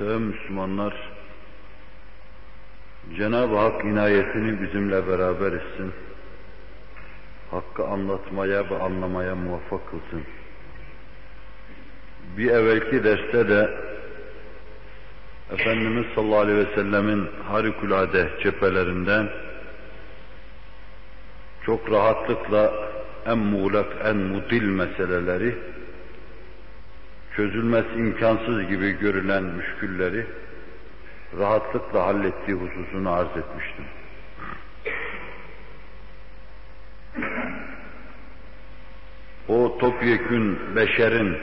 Muhterem Müslümanlar, Cenab-ı Hak inayetini bizimle beraber etsin. Hakkı anlatmaya ve anlamaya muvaffak kılsın. Bir evvelki derste de Efendimiz sallallahu aleyhi ve sellemin harikulade cephelerinden çok rahatlıkla en muğlak, en mudil meseleleri çözülmesi imkansız gibi görülen müşkülleri rahatlıkla hallettiği hususunu arz etmiştim. O topyekün beşerin,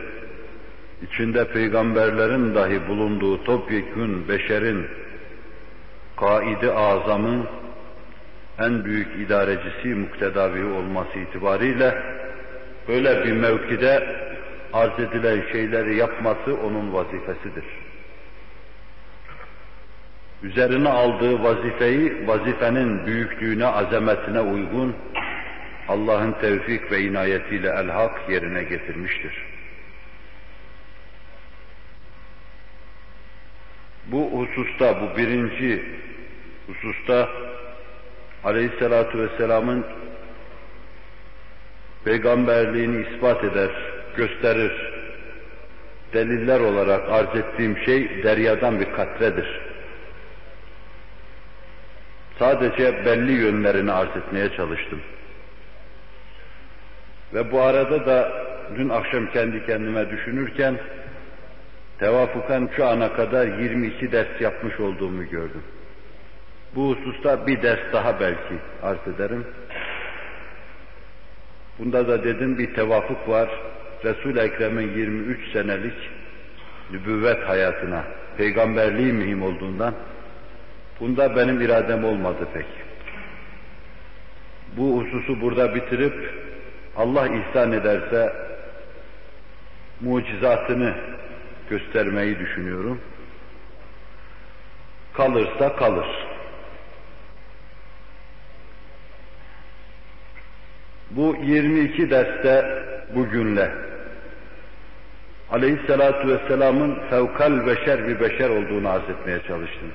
içinde peygamberlerin dahi bulunduğu topyekün beşerin kaidi azamı, en büyük idarecisi, muktedavi olması itibariyle böyle bir mevkide arz edilen şeyleri yapması onun vazifesidir. Üzerine aldığı vazifeyi, vazifenin büyüklüğüne, azametine uygun Allah'ın tevfik ve inayetiyle elhak yerine getirmiştir. Bu hususta, bu birinci hususta Aleyhisselatu Vesselam'ın peygamberliğini ispat eder, gösterir. Deliller olarak arz ettiğim şey deryadan bir katredir. Sadece belli yönlerini arz etmeye çalıştım. Ve bu arada da dün akşam kendi kendime düşünürken tevafuken şu ana kadar 22 ders yapmış olduğumu gördüm. Bu hususta bir ders daha belki arz ederim. Bunda da dedim bir tevafuk var. Resul-i Ekrem'in 23 senelik nübüvvet hayatına, peygamberliği mühim olduğundan bunda benim iradem olmadı pek. Bu hususu burada bitirip Allah ihsan ederse mucizatını göstermeyi düşünüyorum. Kalırsa kalır. Bu 22 derste bugünle Aleyhisselatu Vesselam'ın fevkal beşer bir beşer olduğunu arz etmeye çalıştım.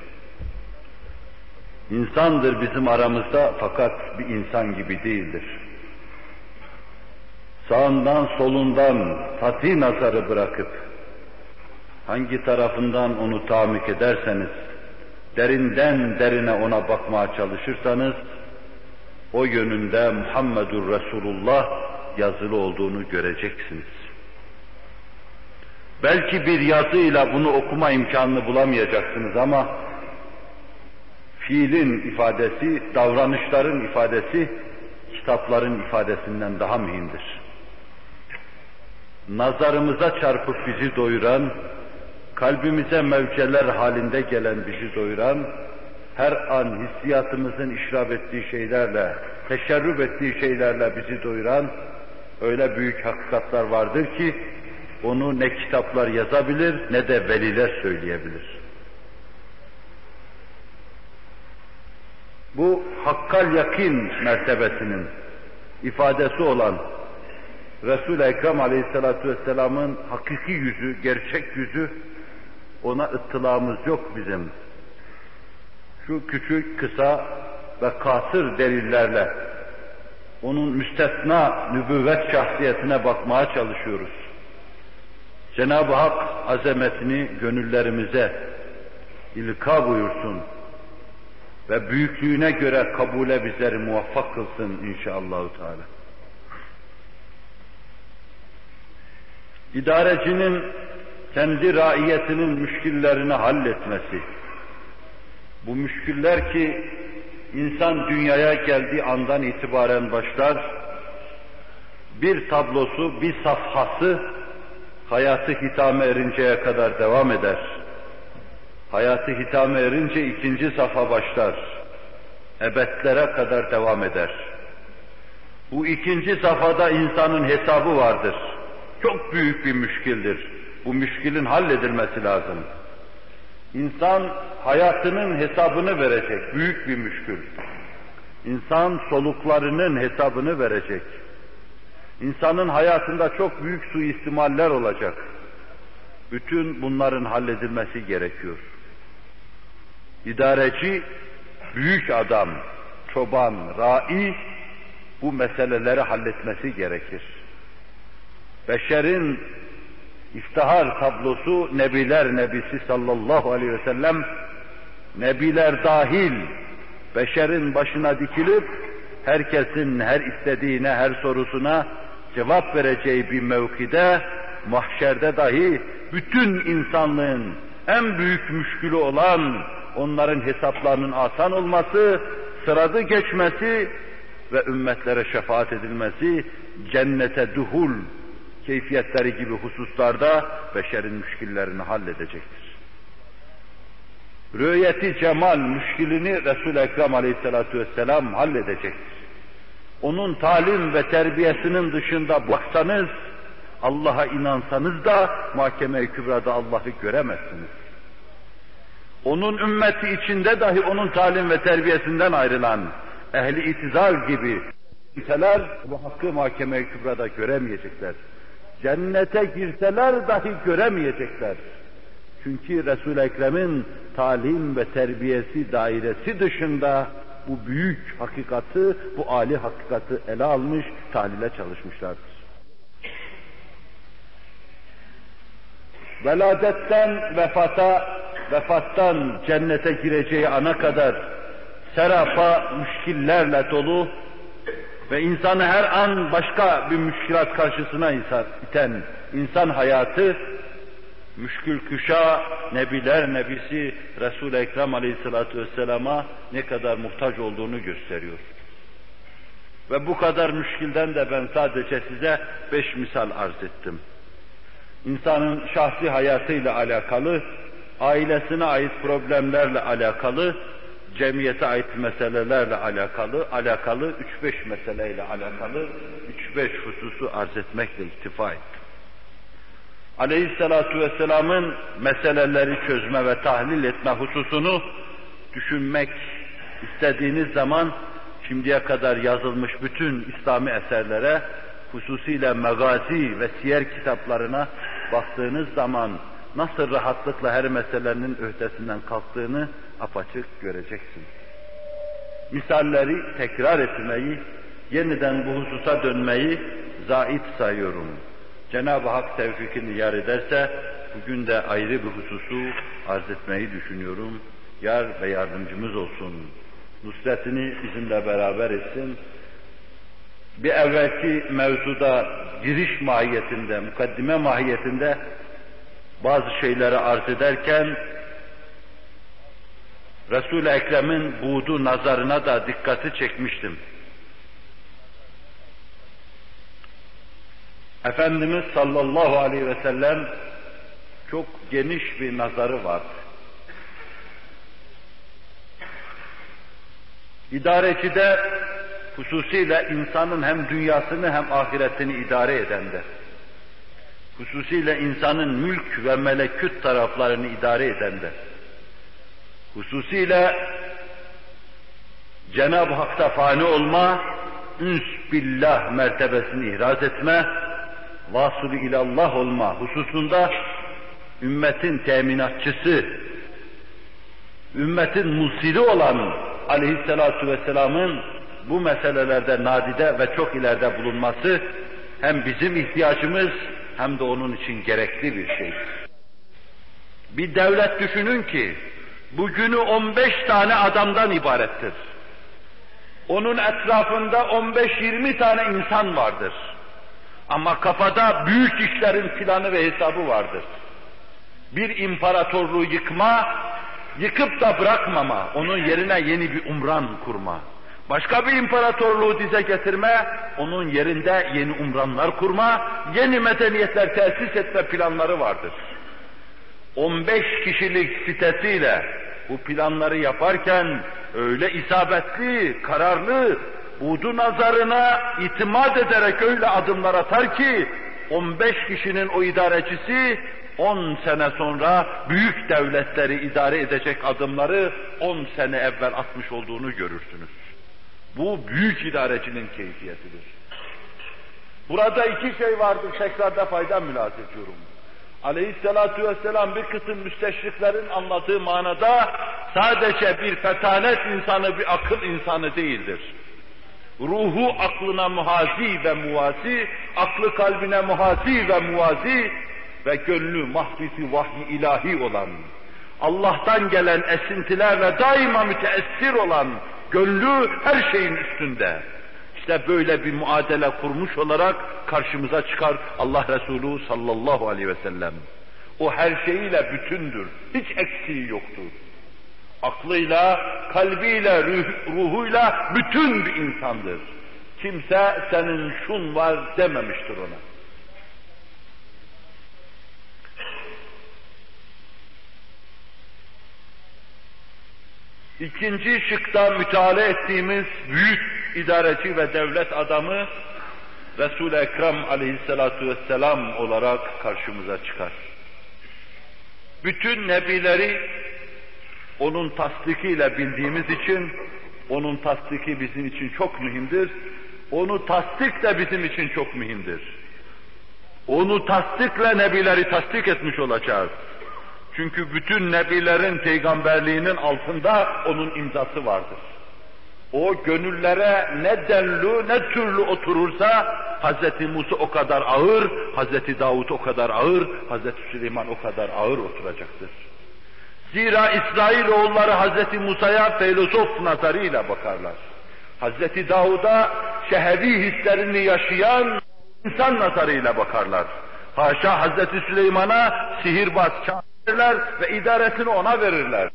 İnsandır bizim aramızda fakat bir insan gibi değildir. Sağından solundan fatih nazarı bırakıp hangi tarafından onu tamik ederseniz, derinden derine ona bakmaya çalışırsanız, o yönünde Muhammedur Resulullah yazılı olduğunu göreceksiniz. Belki bir yazıyla bunu okuma imkanını bulamayacaksınız ama fiilin ifadesi, davranışların ifadesi kitapların ifadesinden daha mühimdir. Nazarımıza çarpıp bizi doyuran, kalbimize mevceler halinde gelen bizi doyuran, her an hissiyatımızın işrap ettiği şeylerle, teşerrüp ettiği şeylerle bizi doyuran öyle büyük hakikatler vardır ki onu ne kitaplar yazabilir ne de veliler söyleyebilir. Bu hakkal yakin mertebesinin ifadesi olan Resul-i Ekrem Aleyhisselatü Vesselam'ın hakiki yüzü, gerçek yüzü ona ıttılağımız yok bizim. Şu küçük, kısa ve kasır delillerle onun müstesna nübüvvet şahsiyetine bakmaya çalışıyoruz. Cenab-ı Hak azametini gönüllerimize ilka buyursun ve büyüklüğüne göre kabule bizleri muvaffak kılsın inşallah. Teala. İdarecinin kendi raiyetinin müşkillerini halletmesi, bu müşküller ki insan dünyaya geldiği andan itibaren başlar, bir tablosu, bir safhası hayatı hitame erinceye kadar devam eder. Hayatı hitame erince ikinci safa başlar. Ebedlere kadar devam eder. Bu ikinci safhada insanın hesabı vardır. Çok büyük bir müşkildir. Bu müşkilin halledilmesi lazım. İnsan hayatının hesabını verecek. Büyük bir müşkül. İnsan soluklarının hesabını verecek. İnsanın hayatında çok büyük suistimaller olacak. Bütün bunların halledilmesi gerekiyor. İdareci, büyük adam, çoban, rai bu meseleleri halletmesi gerekir. Beşerin iftihar tablosu Nebiler Nebisi sallallahu aleyhi ve sellem Nebiler dahil beşerin başına dikilip herkesin her istediğine, her sorusuna cevap vereceği bir mevkide, mahşerde dahi bütün insanlığın en büyük müşkülü olan onların hesaplarının asan olması, sıradı geçmesi ve ümmetlere şefaat edilmesi, cennete duhul keyfiyetleri gibi hususlarda beşerin müşkillerini halledecektir. Rüyeti cemal müşkilini Resul-i Ekrem aleyhissalatu vesselam halledecektir. Onun talim ve terbiyesinin dışında baksanız, Allah'a inansanız da mahkeme-i kübrada Allah'ı göremezsiniz. Onun ümmeti içinde dahi onun talim ve terbiyesinden ayrılan ehli itizal gibi kimseler bu hakkı mahkeme-i kübrada göremeyecekler. Cennete girseler dahi göremeyecekler. Çünkü Resul-i Ekrem'in talim ve terbiyesi dairesi dışında bu büyük hakikati, bu âli hakikati ele almış, tahlile çalışmışlardır. Veladetten vefata, vefattan cennete gireceği ana kadar serafa müşkillerle dolu ve insanı her an başka bir müşkilat karşısına iten insan hayatı müşkül küşa nebiler nebisi Resul-i Ekrem aleyhissalatu vesselama ne kadar muhtaç olduğunu gösteriyor. Ve bu kadar müşkilden de ben sadece size beş misal arz ettim. İnsanın şahsi hayatıyla alakalı, ailesine ait problemlerle alakalı, cemiyete ait meselelerle alakalı, alakalı 3-5 meseleyle alakalı 3-5 hususu arz etmekle iktifa ettim. Aleyhissalatu vesselamın meseleleri çözme ve tahlil etme hususunu düşünmek istediğiniz zaman şimdiye kadar yazılmış bütün İslami eserlere, hususiyle megazi ve siyer kitaplarına baktığınız zaman nasıl rahatlıkla her meselenin öhtesinden kalktığını apaçık göreceksiniz. Misalleri tekrar etmeyi, yeniden bu hususa dönmeyi zait sayıyorum. Cenab-ı Hak tevfikini yar ederse, bugün de ayrı bir hususu arz etmeyi düşünüyorum. Yar ve yardımcımız olsun. Nusretini bizimle beraber etsin. Bir evvelki mevzuda giriş mahiyetinde, mukaddime mahiyetinde bazı şeyleri arz ederken Resul-i Ekrem'in buğdu nazarına da dikkati çekmiştim. Efendimiz sallallahu aleyhi ve sellem çok geniş bir nazarı vardı. İdarecide hususiyle insanın hem dünyasını hem ahiretini idare edende, hususiyle insanın mülk ve meleküt taraflarını idare edende, hususiyle Cenab-ı Hak'ta fani olma, üns billah mertebesini ihraz etme, vasılı ilallah olma hususunda ümmetin teminatçısı, ümmetin musili olan aleyhissalatu vesselamın bu meselelerde nadide ve çok ileride bulunması hem bizim ihtiyacımız hem de onun için gerekli bir şey. Bir devlet düşünün ki bugünü 15 tane adamdan ibarettir. Onun etrafında 15-20 tane insan vardır. Ama kafada büyük işlerin planı ve hesabı vardır. Bir imparatorluğu yıkma, yıkıp da bırakmama, onun yerine yeni bir umran kurma. Başka bir imparatorluğu dize getirme, onun yerinde yeni umranlar kurma, yeni medeniyetler tesis etme planları vardır. 15 kişilik sitesiyle bu planları yaparken öyle isabetli, kararlı, budu nazarına itimat ederek öyle adımlar atar ki 15 kişinin o idarecisi 10 sene sonra büyük devletleri idare edecek adımları 10 sene evvel atmış olduğunu görürsünüz. Bu büyük idarecinin keyfiyetidir. Burada iki şey vardır, tekrarda fayda mülaz ediyorum. Aleyhisselatu vesselam bir kısım müsteşriklerin anladığı manada sadece bir fetanet insanı, bir akıl insanı değildir. Ruhu aklına muhazi ve muvazi, aklı kalbine muhazi ve muvazi ve gönlü mahbisi vahyi ilahi olan, Allah'tan gelen esintilerle daima müteessir olan, gönlü her şeyin üstünde. İşte böyle bir muadele kurmuş olarak karşımıza çıkar Allah Resulü sallallahu aleyhi ve sellem. O her şeyiyle bütündür, hiç eksiği yoktur. Aklıyla, kalbiyle, ruh, ruhuyla bütün bir insandır. Kimse senin şun var dememiştir ona. İkinci şıkta müteala ettiğimiz büyük idareci ve devlet adamı Resul-i Ekrem aleyhissalatu vesselam olarak karşımıza çıkar. Bütün nebileri onun tasdikiyle bildiğimiz için onun tasdiki bizim için çok mühimdir. Onu tasdik de bizim için çok mühimdir. Onu tasdikle nebileri tasdik etmiş olacağız. Çünkü bütün nebilerin peygamberliğinin altında onun imzası vardır. O gönüllere ne denli ne türlü oturursa Hz. Musa o kadar ağır, Hz. Davut o kadar ağır, Hz. Süleyman o kadar ağır oturacaktır. Zira İsrail oğulları Hz. Musa'ya filozof nazarıyla bakarlar. Hz. Davud'a şehevi hislerini yaşayan insan nazarıyla bakarlar. Haşa Hz. Süleyman'a sihirbaz verirler ve idaresini ona verirler.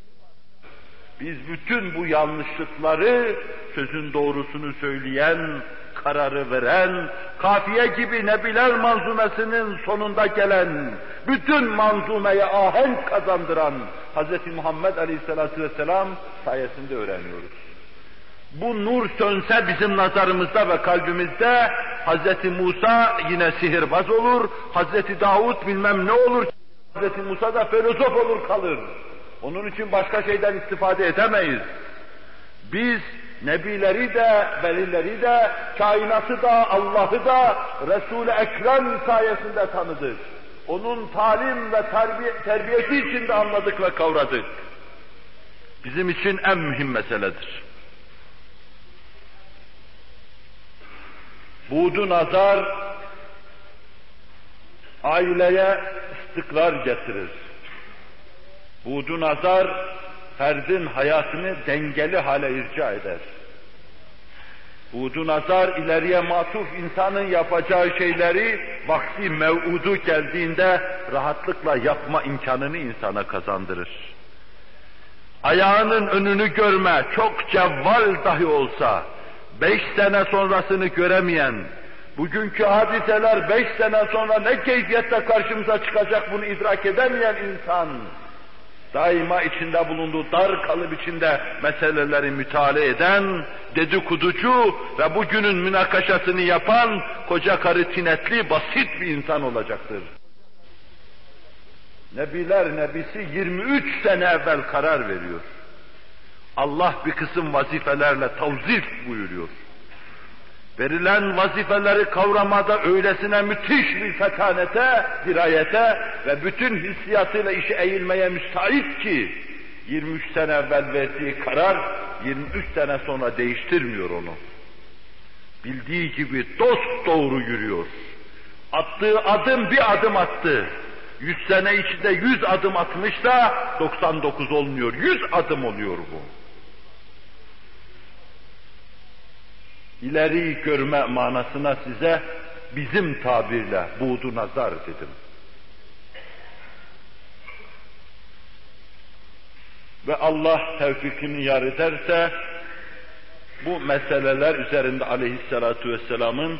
Biz bütün bu yanlışlıkları sözün doğrusunu söyleyen, kararı veren, kafiye gibi Nebiler manzumesinin sonunda gelen, bütün manzumeye ahenk kazandıran Hz. Muhammed Aleyhisselatü Vesselam sayesinde öğreniyoruz. Bu nur sönse bizim nazarımızda ve kalbimizde Hz. Musa yine sihirbaz olur, Hz. Davud bilmem ne olur, Hz. Musa da filozof olur kalır. Onun için başka şeyden istifade edemeyiz. Biz Nebileri de, velileri de, kainatı da, Allah'ı da Resul-i Ekrem sayesinde tanıdık. Onun talim ve terbiye, terbiyesi içinde anladık ve kavradık. Bizim için en mühim meseledir. Buğdu nazar aileye istikrar getirir. Buğdu nazar ferdin hayatını dengeli hale irca eder. Buğdu nazar ileriye matuf insanın yapacağı şeyleri vakti mev'udu geldiğinde rahatlıkla yapma imkanını insana kazandırır. Ayağının önünü görme, çok cevval dahi olsa, beş sene sonrasını göremeyen, bugünkü hadiseler beş sene sonra ne keyfiyette karşımıza çıkacak bunu idrak edemeyen insan, daima içinde bulunduğu dar kalıp içinde meseleleri müteala eden, dedikoducu ve bugünün münakaşasını yapan koca karı tinetli basit bir insan olacaktır. Nebiler Nebisi 23 sene evvel karar veriyor. Allah bir kısım vazifelerle tavzif buyuruyor. Verilen vazifeleri kavramada öylesine müthiş bir fetanete, dirayete ve bütün hissiyatıyla işe eğilmeye müsait ki 23 sene evvel verdiği karar 23 sene sonra değiştirmiyor onu. Bildiği gibi dost doğru yürüyor. Attığı adım bir adım attı. 100 sene içinde 100 adım atmış da 99 olmuyor. 100 adım oluyor bu. İleri görme manasına size bizim tabirle buğdu nazar dedim. Ve Allah tevfikini yar ederse bu meseleler üzerinde aleyhissalatu vesselamın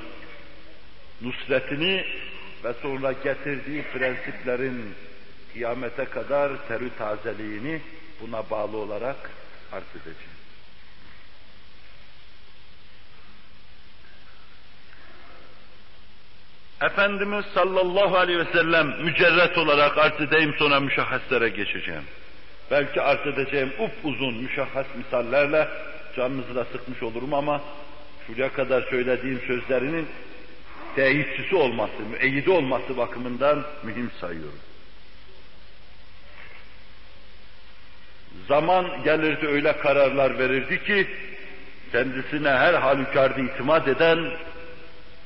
nusretini ve sonra getirdiği prensiplerin kıyamete kadar terü tazeliğini buna bağlı olarak arz edeceğim. Efendimiz sallallahu aleyhi ve sellem mücerret olarak arz edeyim sonra müşahhaslere geçeceğim. Belki arz edeceğim up uzun müşahhas misallerle canınızı da sıkmış olurum ama şuraya kadar söylediğim sözlerinin teyitçisi olması, müeyyidi olması bakımından mühim sayıyorum. Zaman gelirdi öyle kararlar verirdi ki kendisine her halükarda itimat eden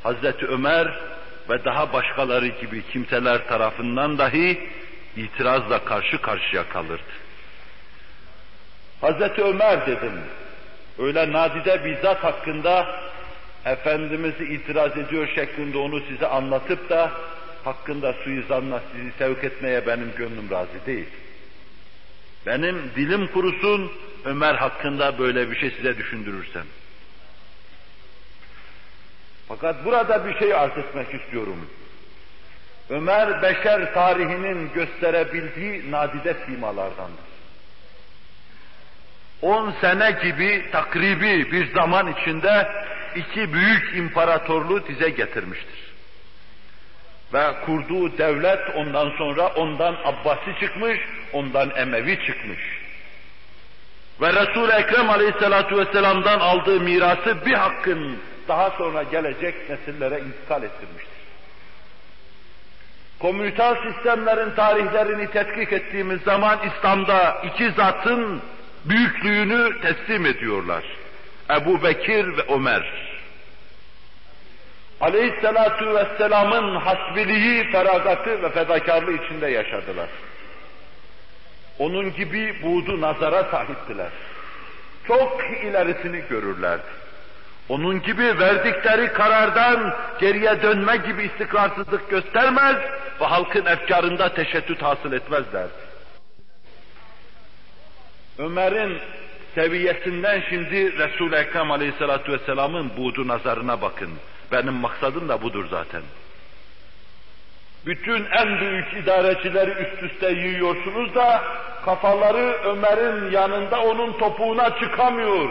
Hazreti Ömer ve daha başkaları gibi kimseler tarafından dahi itirazla karşı karşıya kalırdı. Hazreti Ömer dedim, öyle nadide bir hakkında Efendimiz'i itiraz ediyor şeklinde onu size anlatıp da hakkında suizanla sizi sevk etmeye benim gönlüm razı değil. Benim dilim kurusun Ömer hakkında böyle bir şey size düşündürürsem. Fakat burada bir şey arz etmek istiyorum. Ömer beşer tarihinin gösterebildiği nadide simalardandır. On sene gibi takribi bir zaman içinde iki büyük imparatorluğu dize getirmiştir. Ve kurduğu devlet ondan sonra ondan Abbasi çıkmış, ondan Emevi çıkmış. Ve Resul-i Ekrem Aleyhisselatü Vesselam'dan aldığı mirası bir hakkın daha sonra gelecek nesillere intikal ettirmiştir. Komünital sistemlerin tarihlerini tetkik ettiğimiz zaman İslam'da iki zatın büyüklüğünü teslim ediyorlar. Ebu Bekir ve Ömer. Aleyhisselatu vesselamın hasbiliği, feragatı ve fedakarlığı içinde yaşadılar. Onun gibi buğdu nazara sahiptiler. Çok ilerisini görürlerdi. Onun gibi verdikleri karardan geriye dönme gibi istikrarsızlık göstermez ve halkın efkarında teşettüt hasıl etmezlerdi. Ömer'in seviyesinden şimdi Resul-i Ekrem Aleyhisselatü Vesselam'ın buğdu nazarına bakın. Benim maksadım da budur zaten. Bütün en büyük idarecileri üst üste yiyorsunuz da kafaları Ömer'in yanında onun topuğuna çıkamıyor.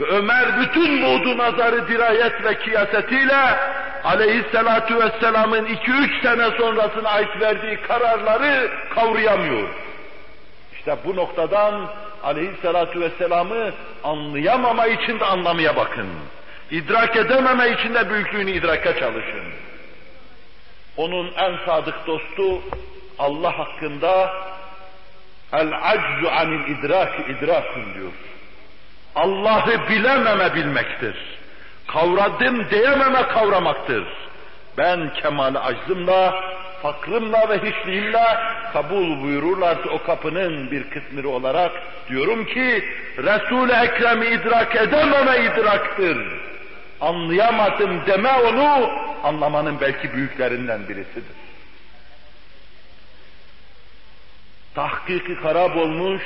Ve Ömer bütün buğdu nazarı dirayet ve kıyasetiyle aleyhissalatu vesselamın iki üç sene sonrasına ait verdiği kararları kavrayamıyor. İşte bu noktadan aleyhissalatu vesselamı anlayamama için de anlamaya bakın. İdrak edememe için de büyüklüğünü idrake çalışın. Onun en sadık dostu Allah hakkında el aczu anil idrak idrakun diyor. Allah'ı bilememe bilmektir. Kavradım diyememe kavramaktır. Ben kemal aczımla, fakrımla ve hiçliğimle kabul buyururlarsa o kapının bir kısmı olarak diyorum ki Resul-i Ekrem'i idrak edememe idraktır. Anlayamadım deme onu anlamanın belki büyüklerinden birisidir. Tahkiki harap olmuş,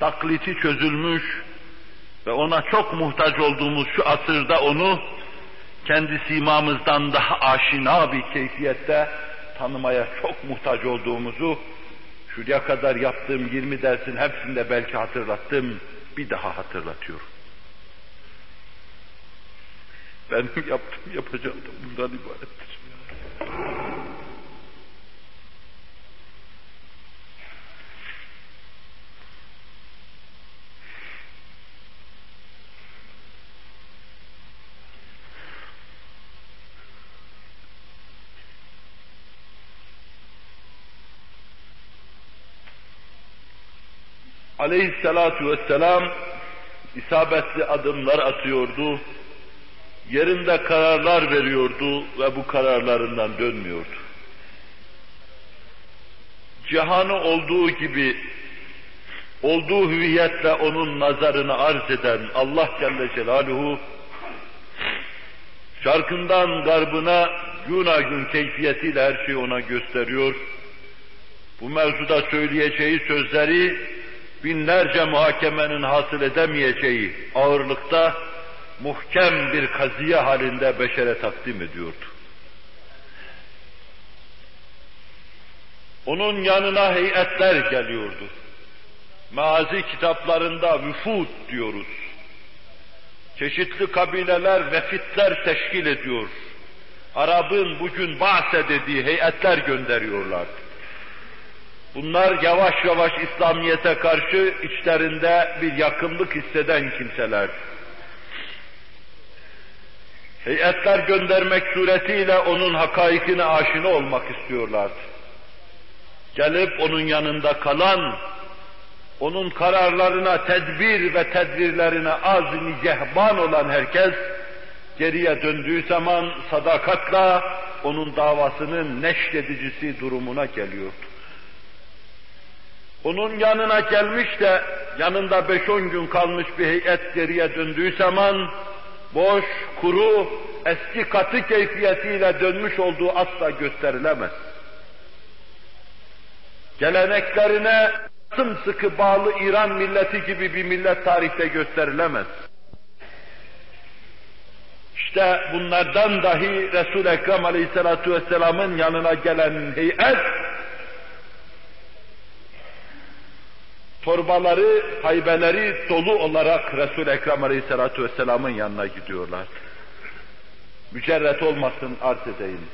takliti çözülmüş, ve ona çok muhtaç olduğumuz şu asırda onu kendi simamızdan daha aşina bir keyfiyette tanımaya çok muhtaç olduğumuzu şuraya kadar yaptığım 20 dersin hepsinde belki hatırlattım, bir daha hatırlatıyorum. Benim yaptığım yapacağım da bundan ibarettir. Aleyhissalatu vesselam isabetli adımlar atıyordu, yerinde kararlar veriyordu ve bu kararlarından dönmüyordu. Cihanı olduğu gibi, olduğu hüviyetle onun nazarını arz eden Allah Celle Celaluhu, şarkından garbına gün gün keyfiyetiyle her şeyi ona gösteriyor. Bu mevzuda söyleyeceği sözleri binlerce muhakemenin hasıl edemeyeceği ağırlıkta muhkem bir kaziye halinde beşere takdim ediyordu. Onun yanına heyetler geliyordu. Mazi kitaplarında vüfud diyoruz. Çeşitli kabileler, vefitler teşkil ediyor. Arap'ın bugün bahsedediği heyetler gönderiyorlardı. Bunlar yavaş yavaş İslamiyet'e karşı içlerinde bir yakınlık hisseden kimseler. Heyetler göndermek suretiyle onun hakaikine aşina olmak istiyorlardı. Gelip onun yanında kalan onun kararlarına, tedbir ve tedbirlerine az nigehban olan herkes, geriye döndüğü zaman sadakatla onun davasının neşredicisi durumuna geliyordu. Onun yanına gelmiş de yanında beş on gün kalmış bir heyet geriye döndüğü zaman boş, kuru, eski katı keyfiyetiyle dönmüş olduğu asla gösterilemez. Geleneklerine sımsıkı bağlı İran milleti gibi bir millet tarihte gösterilemez. İşte bunlardan dahi Resul-i Ekrem Aleyhisselatü Vesselam'ın yanına gelen heyet torbaları, haybeleri dolu olarak Resul-i Ekrem Aleyhisselatü Vesselam'ın yanına gidiyorlar. Mücerret olmasın arz edeyim.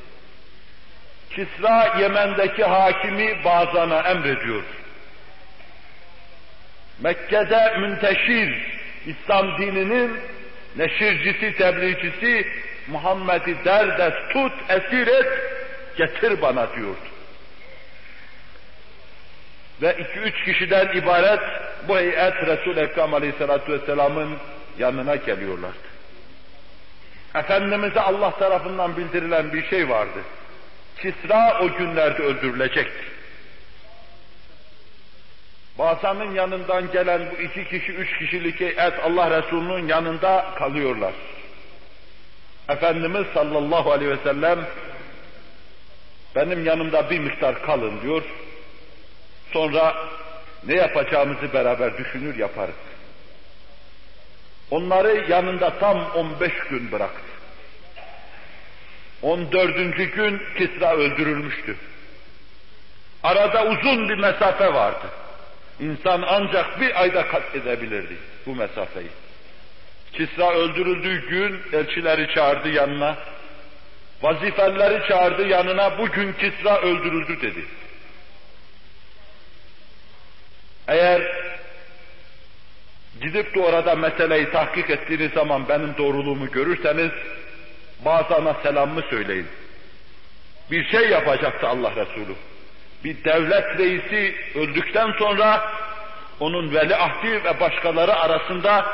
Kisra Yemen'deki hakimi Bazan'a emrediyor. Mekke'de münteşir İslam dininin neşircisi, tebliğcisi Muhammed'i derdest tut, esir et, getir bana diyordu. Ve iki üç kişiden ibaret bu heyet Resul-i Ekrem Aleyhisselatü Vesselam'ın yanına geliyorlardı. Efendimiz'e Allah tarafından bildirilen bir şey vardı. Kisra o günlerde öldürülecektir. Basanın yanından gelen bu iki kişi, üç kişilik heyet Allah Resulü'nün yanında kalıyorlar. Efendimiz sallallahu aleyhi ve sellem benim yanımda bir miktar kalın diyor. Sonra ne yapacağımızı beraber düşünür yaparız. Onları yanında tam 15 gün bıraktı. 14. gün Kisra öldürülmüştü. Arada uzun bir mesafe vardı. İnsan ancak bir ayda kat edebilirdi bu mesafeyi. Kisra öldürüldüğü gün elçileri çağırdı yanına. Vazifeleri çağırdı yanına. Bugün Kisra öldürüldü dedi. Eğer gidip de orada meseleyi tahkik ettiğiniz zaman benim doğruluğumu görürseniz bazana selamımı söyleyin. Bir şey yapacaktı Allah Resulü. Bir devlet reisi öldükten sonra onun veliahdi ve başkaları arasında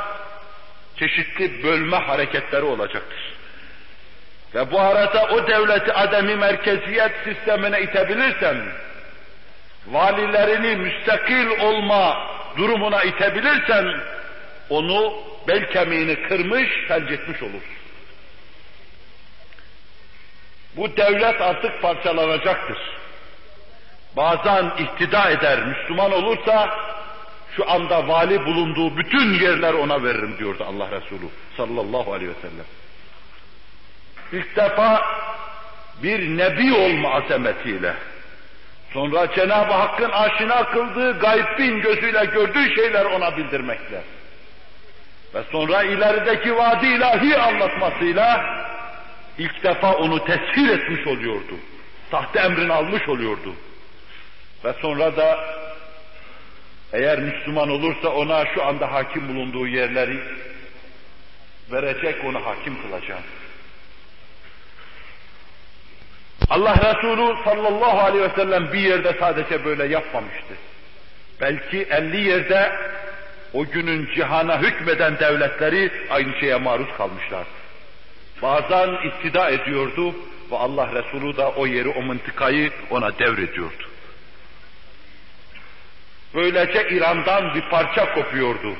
çeşitli bölme hareketleri olacaktır. Ve bu arada o devleti ademi merkeziyet sistemine itebilirsen, valilerini müstakil olma durumuna itebilirsen, onu bel kemiğini kırmış, felç etmiş olursun. Bu devlet artık parçalanacaktır. Bazen ihtida eder, Müslüman olursa şu anda vali bulunduğu bütün yerler ona veririm diyordu Allah Resulü sallallahu aleyhi ve sellem. İlk defa bir nebi olma azametiyle, sonra Cenab-ı Hakk'ın aşina kıldığı gaybin gözüyle gördüğü şeyler ona bildirmekle ve sonra ilerideki vaadi ilahi anlatmasıyla ilk defa onu teshir etmiş oluyordu. Sahte emrini almış oluyordu. Ve sonra da eğer Müslüman olursa ona şu anda hakim bulunduğu yerleri verecek, onu hakim kılacak. Allah Resulü sallallahu aleyhi ve sellem bir yerde sadece böyle yapmamıştı. Belki elli yerde o günün cihana hükmeden devletleri aynı şeye maruz kalmışlar. Bazen iktida ediyordu ve Allah Resulü da o yeri, o mıntıkayı ona devrediyordu. Böylece İran'dan bir parça kopuyordu.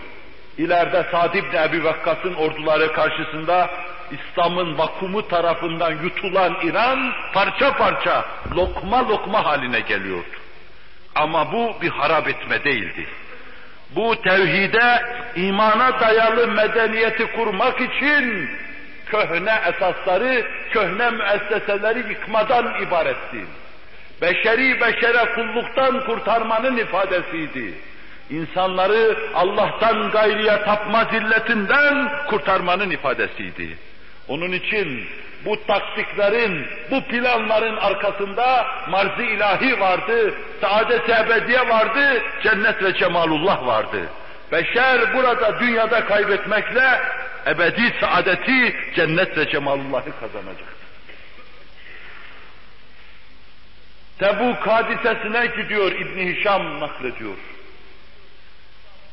İleride Sa'd ibn Ebi Vakkas'ın orduları karşısında İslam'ın vakumu tarafından yutulan İran parça parça, lokma lokma haline geliyordu. Ama bu bir harap etme değildi. Bu tevhide, imana dayalı medeniyeti kurmak için köhne esasları, köhne müesseseleri yıkmadan ibaretti beşeri beşere kulluktan kurtarmanın ifadesiydi. İnsanları Allah'tan gayriye tapma zilletinden kurtarmanın ifadesiydi. Onun için bu taktiklerin, bu planların arkasında marzi ilahi vardı, saadet ebediye vardı, cennet ve cemalullah vardı. Beşer burada dünyada kaybetmekle ebedi saadeti, cennet ve cemalullahı kazanacak. Tebuk hadisesine gidiyor İbn Hişam naklediyor.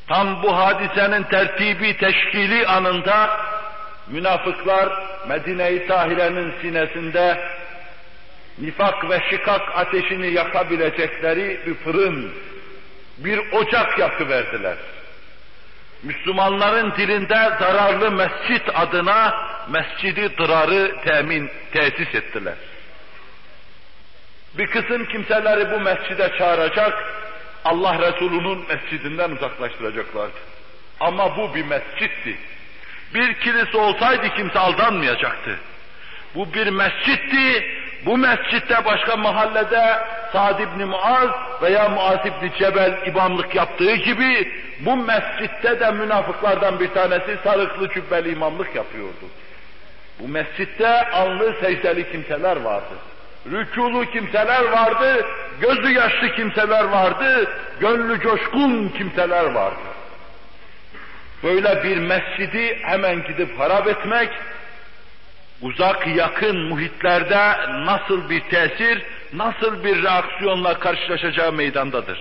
Tam bu hadisenin tertibi teşkili anında münafıklar Medine-i Tahire'nin sinesinde nifak ve şikak ateşini yakabilecekleri bir fırın, bir ocak yakıverdiler. Müslümanların dilinde zararlı mescit adına mescidi dırarı temin, tesis ettiler. Bir kısım kimseleri bu mescide çağıracak, Allah Resulü'nün mescidinden uzaklaştıracaklardı. Ama bu bir mescitti. Bir kilise olsaydı kimse aldanmayacaktı. Bu bir mescitti, bu mescitte başka mahallede Sa'd ibn Muaz veya Muaz ibn Cebel imamlık yaptığı gibi bu mescitte de münafıklardan bir tanesi sarıklı cübbeli imamlık yapıyordu. Bu mescitte alnı secdeli kimseler vardı. Rükûlu kimseler vardı, gözü yaşlı kimseler vardı, gönlü coşkun kimseler vardı. Böyle bir mescidi hemen gidip harap etmek, uzak yakın muhitlerde nasıl bir tesir, nasıl bir reaksiyonla karşılaşacağı meydandadır.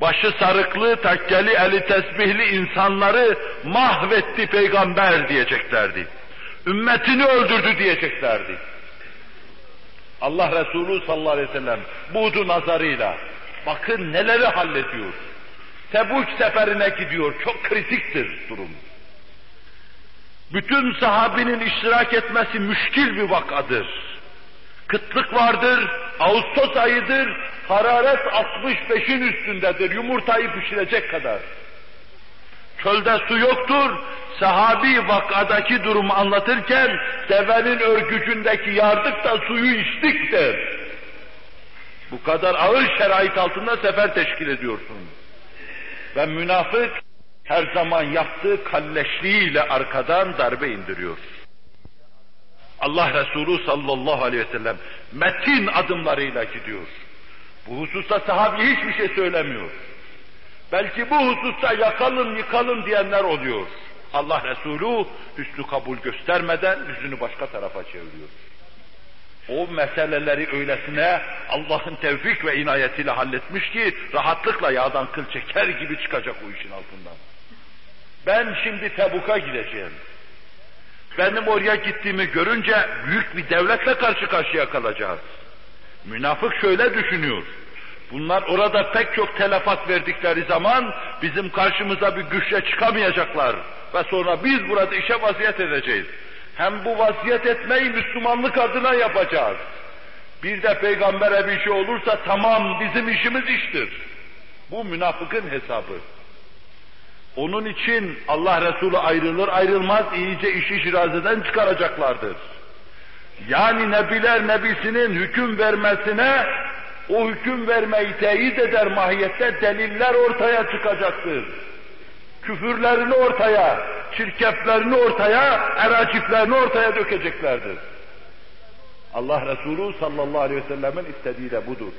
Başı sarıklı, takkeli, eli tesbihli insanları mahvetti peygamber diyeceklerdi. Ümmetini öldürdü diyeceklerdi. Allah Resulü sallallahu aleyhi ve sellem budu nazarıyla bakın neleri hallediyor. Tebuk seferine gidiyor. Çok kritiktir durum. Bütün sahabinin iştirak etmesi müşkil bir vakadır. Kıtlık vardır, Ağustos ayıdır, hararet 65'in üstündedir, yumurtayı pişirecek kadar. Çölde su yoktur, sahabi vakadaki durumu anlatırken, devenin örgücündeki yardık da suyu içtik der. Bu kadar ağır şerait altında sefer teşkil ediyorsun. Ve münafık her zaman yaptığı kalleşliğiyle arkadan darbe indiriyor. Allah Resulü sallallahu aleyhi ve sellem metin adımlarıyla gidiyor. Bu hususta sahabi hiçbir şey söylemiyor. Belki bu hususta yakalım yıkalım diyenler oluyor. Allah Resulü hüsnü kabul göstermeden yüzünü başka tarafa çeviriyor. O meseleleri öylesine Allah'ın tevfik ve inayetiyle halletmiş ki rahatlıkla yağdan kıl çeker gibi çıkacak o işin altından. Ben şimdi Tebuk'a gideceğim. Benim oraya gittiğimi görünce büyük bir devletle karşı karşıya kalacağız. Münafık şöyle düşünüyor. Bunlar orada pek çok telefat verdikleri zaman bizim karşımıza bir güçle çıkamayacaklar. Ve sonra biz burada işe vaziyet edeceğiz. Hem bu vaziyet etmeyi Müslümanlık adına yapacağız. Bir de peygambere bir şey olursa tamam bizim işimiz iştir. Bu münafıkın hesabı. Onun için Allah Resulü ayrılır ayrılmaz iyice işi şirazeden çıkaracaklardır. Yani Nebiler Nebisinin hüküm vermesine o hüküm vermeyi teyit eder mahiyette deliller ortaya çıkacaktır. Küfürlerini ortaya, çirkeflerini ortaya, eraciflerini ortaya dökeceklerdir. Allah Resulü sallallahu aleyhi ve sellemin istediği de budur.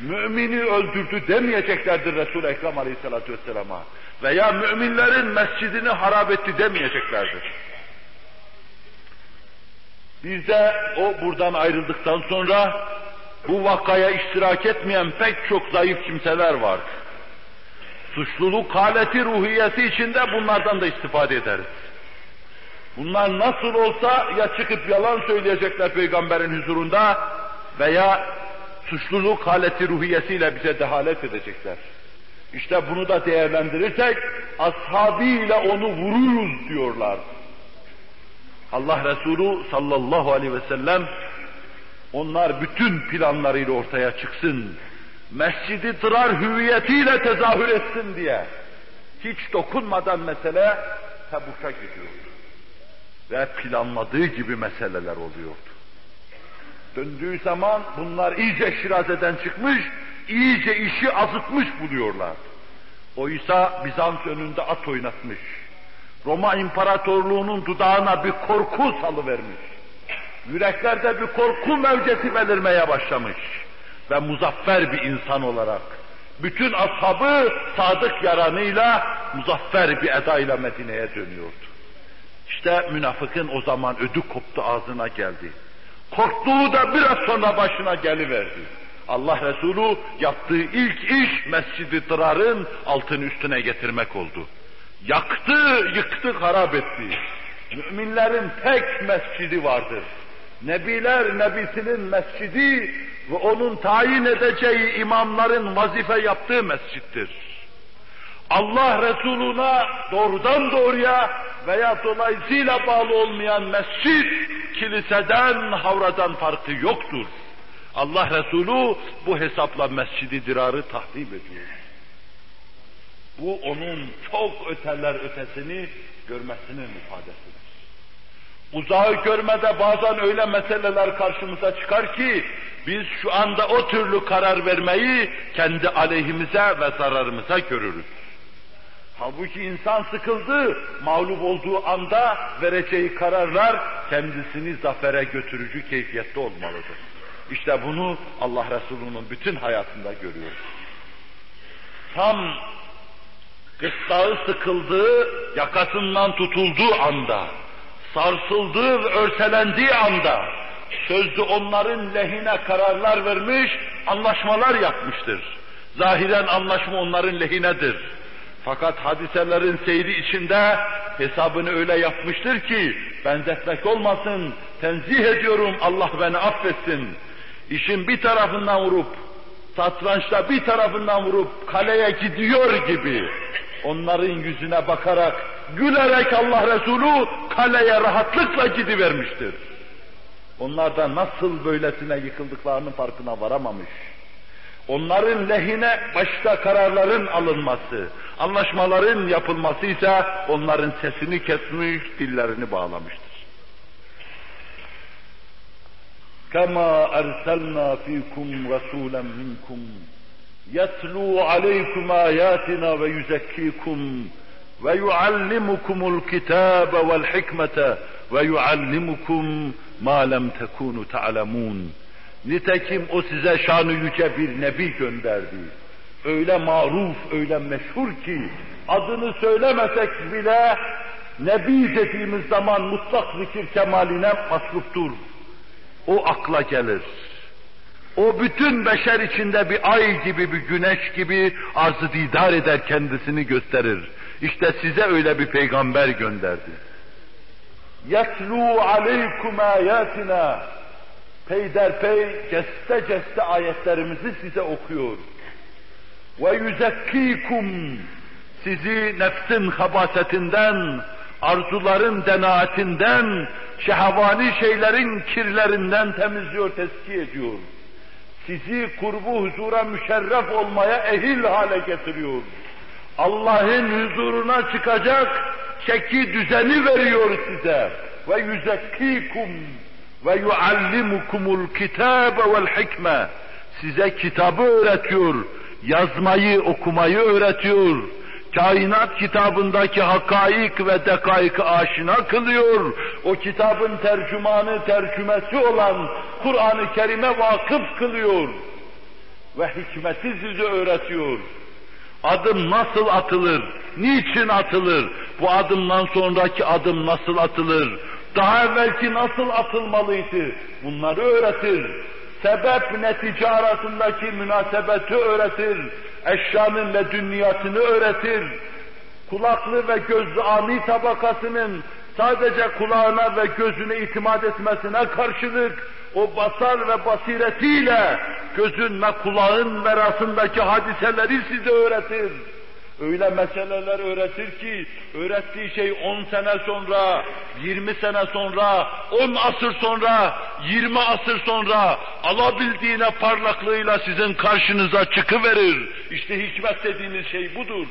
Mümini öldürdü demeyeceklerdir Resul-i Ekrem aleyhissalatü vesselama. Veya müminlerin mescidini harap etti demeyeceklerdir. Bir de o buradan ayrıldıktan sonra bu vakaya iştirak etmeyen pek çok zayıf kimseler var. Suçluluk haleti ruhiyesi içinde bunlardan da istifade ederiz. Bunlar nasıl olsa ya çıkıp yalan söyleyecekler peygamberin huzurunda veya suçluluk haleti ruhiyesiyle bize dehalet edecekler. İşte bunu da değerlendirirsek ashabıyla onu vururuz diyorlar. Allah Resulü sallallahu aleyhi ve sellem onlar bütün planlarıyla ortaya çıksın. Mescidi tırar hüviyetiyle tezahür etsin diye. Hiç dokunmadan mesele Tebuk'a gidiyordu. Ve planladığı gibi meseleler oluyordu. Döndüğü zaman bunlar iyice şirazeden çıkmış, iyice işi azıtmış buluyorlar. Oysa Bizans önünde at oynatmış. Roma İmparatorluğu'nun dudağına bir korku salıvermiş. Yüreklerde bir korku mevceti belirmeye başlamış. Ve muzaffer bir insan olarak bütün ashabı sadık yaranıyla muzaffer bir edayla Medine'ye dönüyordu. İşte münafıkın o zaman ödü koptu ağzına geldi. Korktuğu da biraz sonra başına geliverdi. Allah Resulü yaptığı ilk iş Mescid-i Dırar'ın altını üstüne getirmek oldu. Yaktı, yıktı, harap etti. Müminlerin tek mescidi vardır. Nebiler Nebisinin mescidi ve onun tayin edeceği imamların vazife yaptığı mescittir. Allah Resuluna doğrudan doğruya veya dolayısıyla bağlı olmayan mescit, kiliseden, havradan farkı yoktur. Allah Resulü bu hesapla mescidi dirarı tahrip ediyor. Bu onun çok öteler ötesini görmesinin ifadesidir. Uzağı görmede bazen öyle meseleler karşımıza çıkar ki biz şu anda o türlü karar vermeyi kendi aleyhimize ve zararımıza görürüz. Halbuki insan sıkıldı, mağlup olduğu anda vereceği kararlar kendisini zafere götürücü keyfiyette olmalıdır. İşte bunu Allah Resulü'nün bütün hayatında görüyoruz. Tam gırtlağı sıkıldığı, yakasından tutulduğu anda, sarsıldığı ve örselendiği anda, sözlü onların lehine kararlar vermiş, anlaşmalar yapmıştır. Zahiren anlaşma onların lehinedir. Fakat hadiselerin seyri içinde hesabını öyle yapmıştır ki, benzetmek olmasın, tenzih ediyorum Allah beni affetsin. İşin bir tarafından vurup, satrançta bir tarafından vurup kaleye gidiyor gibi, onların yüzüne bakarak, gülerek Allah Resulü kaleye rahatlıkla gidivermiştir. Onlar da nasıl böylesine yıkıldıklarının farkına varamamış. Onların lehine başta kararların alınması, anlaşmaların yapılması ise onların sesini kesmiş, dillerini bağlamıştır. كما أرسلنا فيكم رسولا منكم يتلو عليكم آياتنا ويزكيكم ve yuallimukumul kitabe vel hikmete ve yuallimukum ma lem tekunu ta'lemun. Nitekim o size şanı yüce bir nebi gönderdi. Öyle maruf, öyle meşhur ki adını söylemesek bile nebi dediğimiz zaman mutlak zikir kemaline masruptur. O akla gelir. O bütün beşer içinde bir ay gibi, bir güneş gibi arzı didar eder kendisini gösterir. İşte size öyle bir peygamber gönderdi. Yetlu aleykum ayatina. Peyderpey ceste ceste ayetlerimizi size okuyor. Ve yüzekkikum. Sizi nefsin habasetinden, arzuların denaatinden, şehvani şeylerin kirlerinden temizliyor, tezki ediyor. Sizi kurbu huzura müşerref olmaya ehil hale getiriyor Allah'ın huzuruna çıkacak çeki düzeni veriyor size. Ve yüzekkikum ve yuallimukumul kitabe vel hikme. Size kitabı öğretiyor, yazmayı, okumayı öğretiyor. Kainat kitabındaki hakaik ve dekaiki aşina kılıyor. O kitabın tercümanı, tercümesi olan Kur'an-ı Kerim'e vakıf kılıyor. Ve hikmeti size öğretiyor. Adım nasıl atılır? Niçin atılır? Bu adımdan sonraki adım nasıl atılır? Daha evvelki nasıl atılmalıydı? Bunları öğretir. Sebep netice arasındaki münasebeti öğretir. Eşyanın ve dünyasını öğretir. Kulaklı ve gözlü ami tabakasının sadece kulağına ve gözüne itimat etmesine karşılık o basar ve basiretiyle gözün ve kulağın verasındaki hadiseleri size öğretir. Öyle meseleler öğretir ki, öğrettiği şey 10 sene sonra, 20 sene sonra, 10 asır sonra, 20 asır sonra alabildiğine parlaklığıyla sizin karşınıza çıkıverir. İşte hikmet dediğiniz şey budur.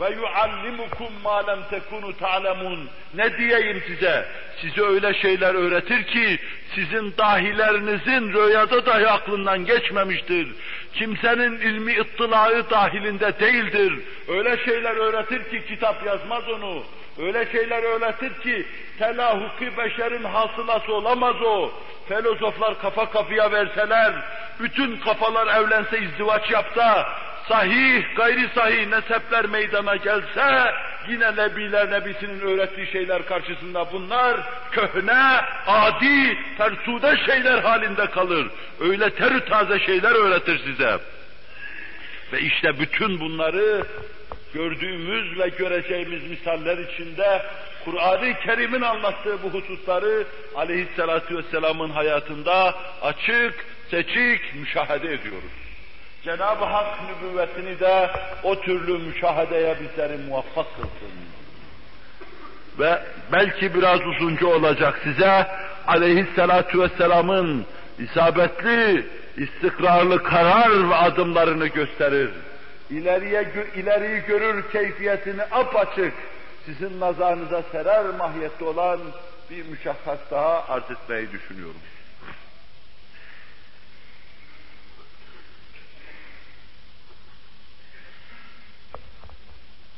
Ve yuallimukum ma lem tekunu ta'lemun. Ne diyeyim size? Size öyle şeyler öğretir ki sizin dahilerinizin rüyada dahi aklından geçmemiştir. Kimsenin ilmi ıttılağı dahilinde değildir. Öyle şeyler öğretir ki kitap yazmaz onu. Öyle şeyler öğretir ki telahuki beşerin hasılası olamaz o. Filozoflar kafa kafaya verseler, bütün kafalar evlense izdivaç yapsa, sahih, gayri sahih nesepler meydana gelse, yine Nebiler Nebisi'nin öğrettiği şeyler karşısında bunlar köhne, adi, tersude şeyler halinde kalır. Öyle terü taze şeyler öğretir size. Ve işte bütün bunları gördüğümüz ve göreceğimiz misaller içinde Kur'an-ı Kerim'in anlattığı bu hususları aleyhissalatu vesselamın hayatında açık, seçik müşahede ediyoruz. Cenab-ı Hak nübüvvetini de o türlü müşahedeye bizleri muvaffak kılsın. Ve belki biraz uzunca olacak size aleyhissalatu vesselamın isabetli, istikrarlı karar ve adımlarını gösterir. İleriye ileriyi görür keyfiyetini apaçık sizin nazarınıza serer mahiyette olan bir müşahhas daha arz etmeyi düşünüyorum.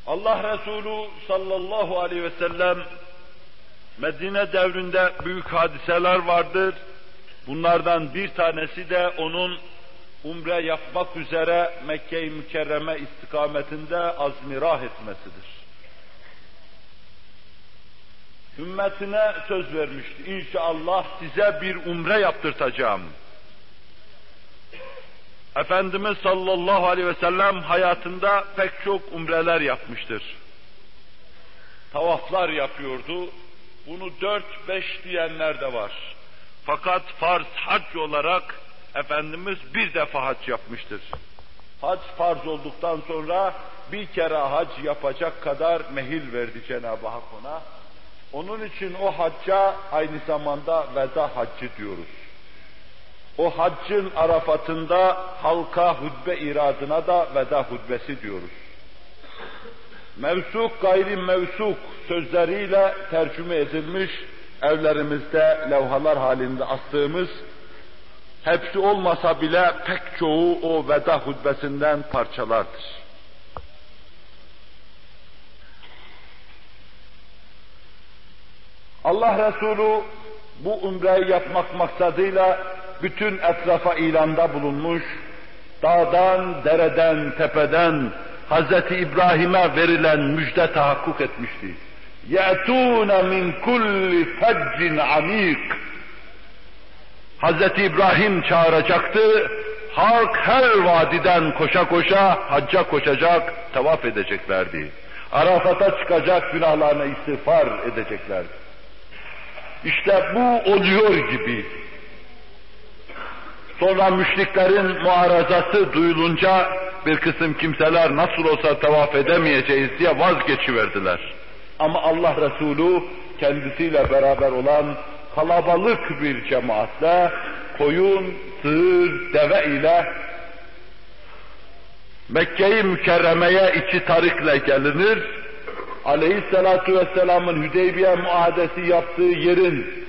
Allah Resulü sallallahu aleyhi ve sellem Medine devrinde büyük hadiseler vardır. Bunlardan bir tanesi de onun umre yapmak üzere Mekke-i Mükerreme istikametinde azmirah etmesidir. Ümmetine söz vermişti. İnşallah size bir umre yaptırtacağım. Efendimiz sallallahu aleyhi ve sellem hayatında pek çok umreler yapmıştır. Tavaflar yapıyordu. Bunu dört beş diyenler de var. Fakat farz hac olarak Efendimiz bir defa hac yapmıştır. Hac farz olduktan sonra bir kere hac yapacak kadar mehil verdi Cenab-ı Hak ona. Onun için o hacca aynı zamanda veda haccı diyoruz. O haccın arafatında halka hutbe iradına da veda hutbesi diyoruz. Mevsuk gayri mevsuk sözleriyle tercüme edilmiş evlerimizde levhalar halinde astığımız hepsi olmasa bile pek çoğu o veda hutbesinden parçalardır. Allah Resulü bu umreyi yapmak maksadıyla bütün etrafa ilanda bulunmuş, dağdan, dereden, tepeden Hz. İbrahim'e verilen müjde tahakkuk etmişti. يَأْتُونَ مِنْ كُلِّ فَجٍّ عَمِيقٍ Hz. İbrahim çağıracaktı, halk her vadiden koşa koşa hacca koşacak, tavaf edeceklerdi. Arafat'a çıkacak, günahlarına istiğfar edeceklerdi. İşte bu oluyor gibi. Sonra müşriklerin muarazası duyulunca bir kısım kimseler nasıl olsa tavaf edemeyeceğiz diye vazgeçiverdiler. Ama Allah Resulü kendisiyle beraber olan kalabalık bir cemaatle koyun, sığır, deve ile Mekke-i Mükerreme'ye iki tarikle gelinir. Aleyhisselatu Vesselam'ın Hüdeybiye muadesi yaptığı yerin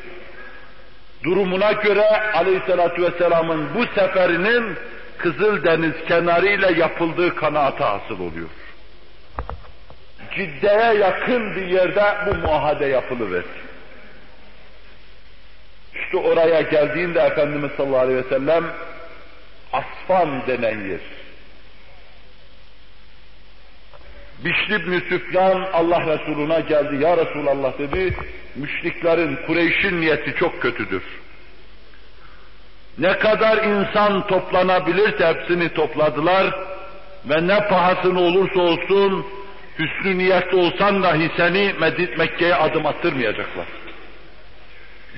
durumuna göre Aleyhisselatu Vesselam'ın bu seferinin Kızıldeniz kenarıyla yapıldığı kanaati hasıl oluyor. Cidde'ye yakın bir yerde bu muahade yapılıverdi. İşte oraya geldiğinde Efendimiz sallallahu aleyhi ve sellem Asfan denen yer. Bişri ibn Süfyan Allah Resuluna geldi. Ya Resulallah dedi, müşriklerin, Kureyş'in niyeti çok kötüdür. Ne kadar insan toplanabilirse hepsini topladılar ve ne pahasını olursa olsun hüsnü niyetli olsan dahi seni Mekke'ye adım attırmayacaklar.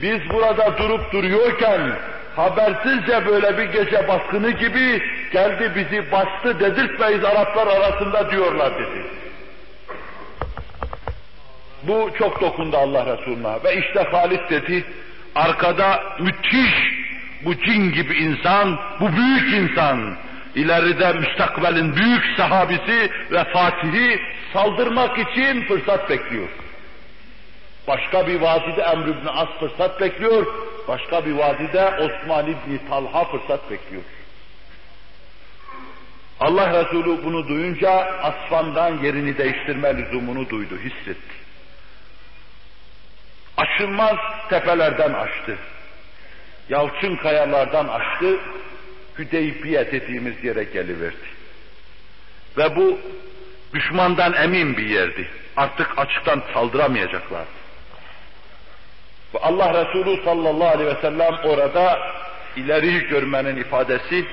Biz burada durup duruyorken habersizce böyle bir gece baskını gibi geldi bizi bastı dedirtmeyiz Araplar arasında diyorlar dedi. Bu çok dokundu Allah Resulü'ne ve işte Halit dedi arkada müthiş bu cin gibi insan, bu büyük insan, ileride müstakbelin büyük sahabisi ve fatihi saldırmak için fırsat bekliyor. Başka bir vadide Emr ibn As fırsat bekliyor, başka bir vadide Osman ibn Talha fırsat bekliyor. Allah Resulü bunu duyunca Asfan'dan yerini değiştirme lüzumunu duydu, hissetti. Aşılmaz tepelerden açtı. Yalçın kayalardan açtı, Hüdeybiye dediğimiz yere geliverdi. Ve bu Düşmandan emin bir yerdi. Artık açıktan saldıramayacaklar. Ve Allah Resulü sallallahu aleyhi ve sellem orada ileriyi görmenin ifadesi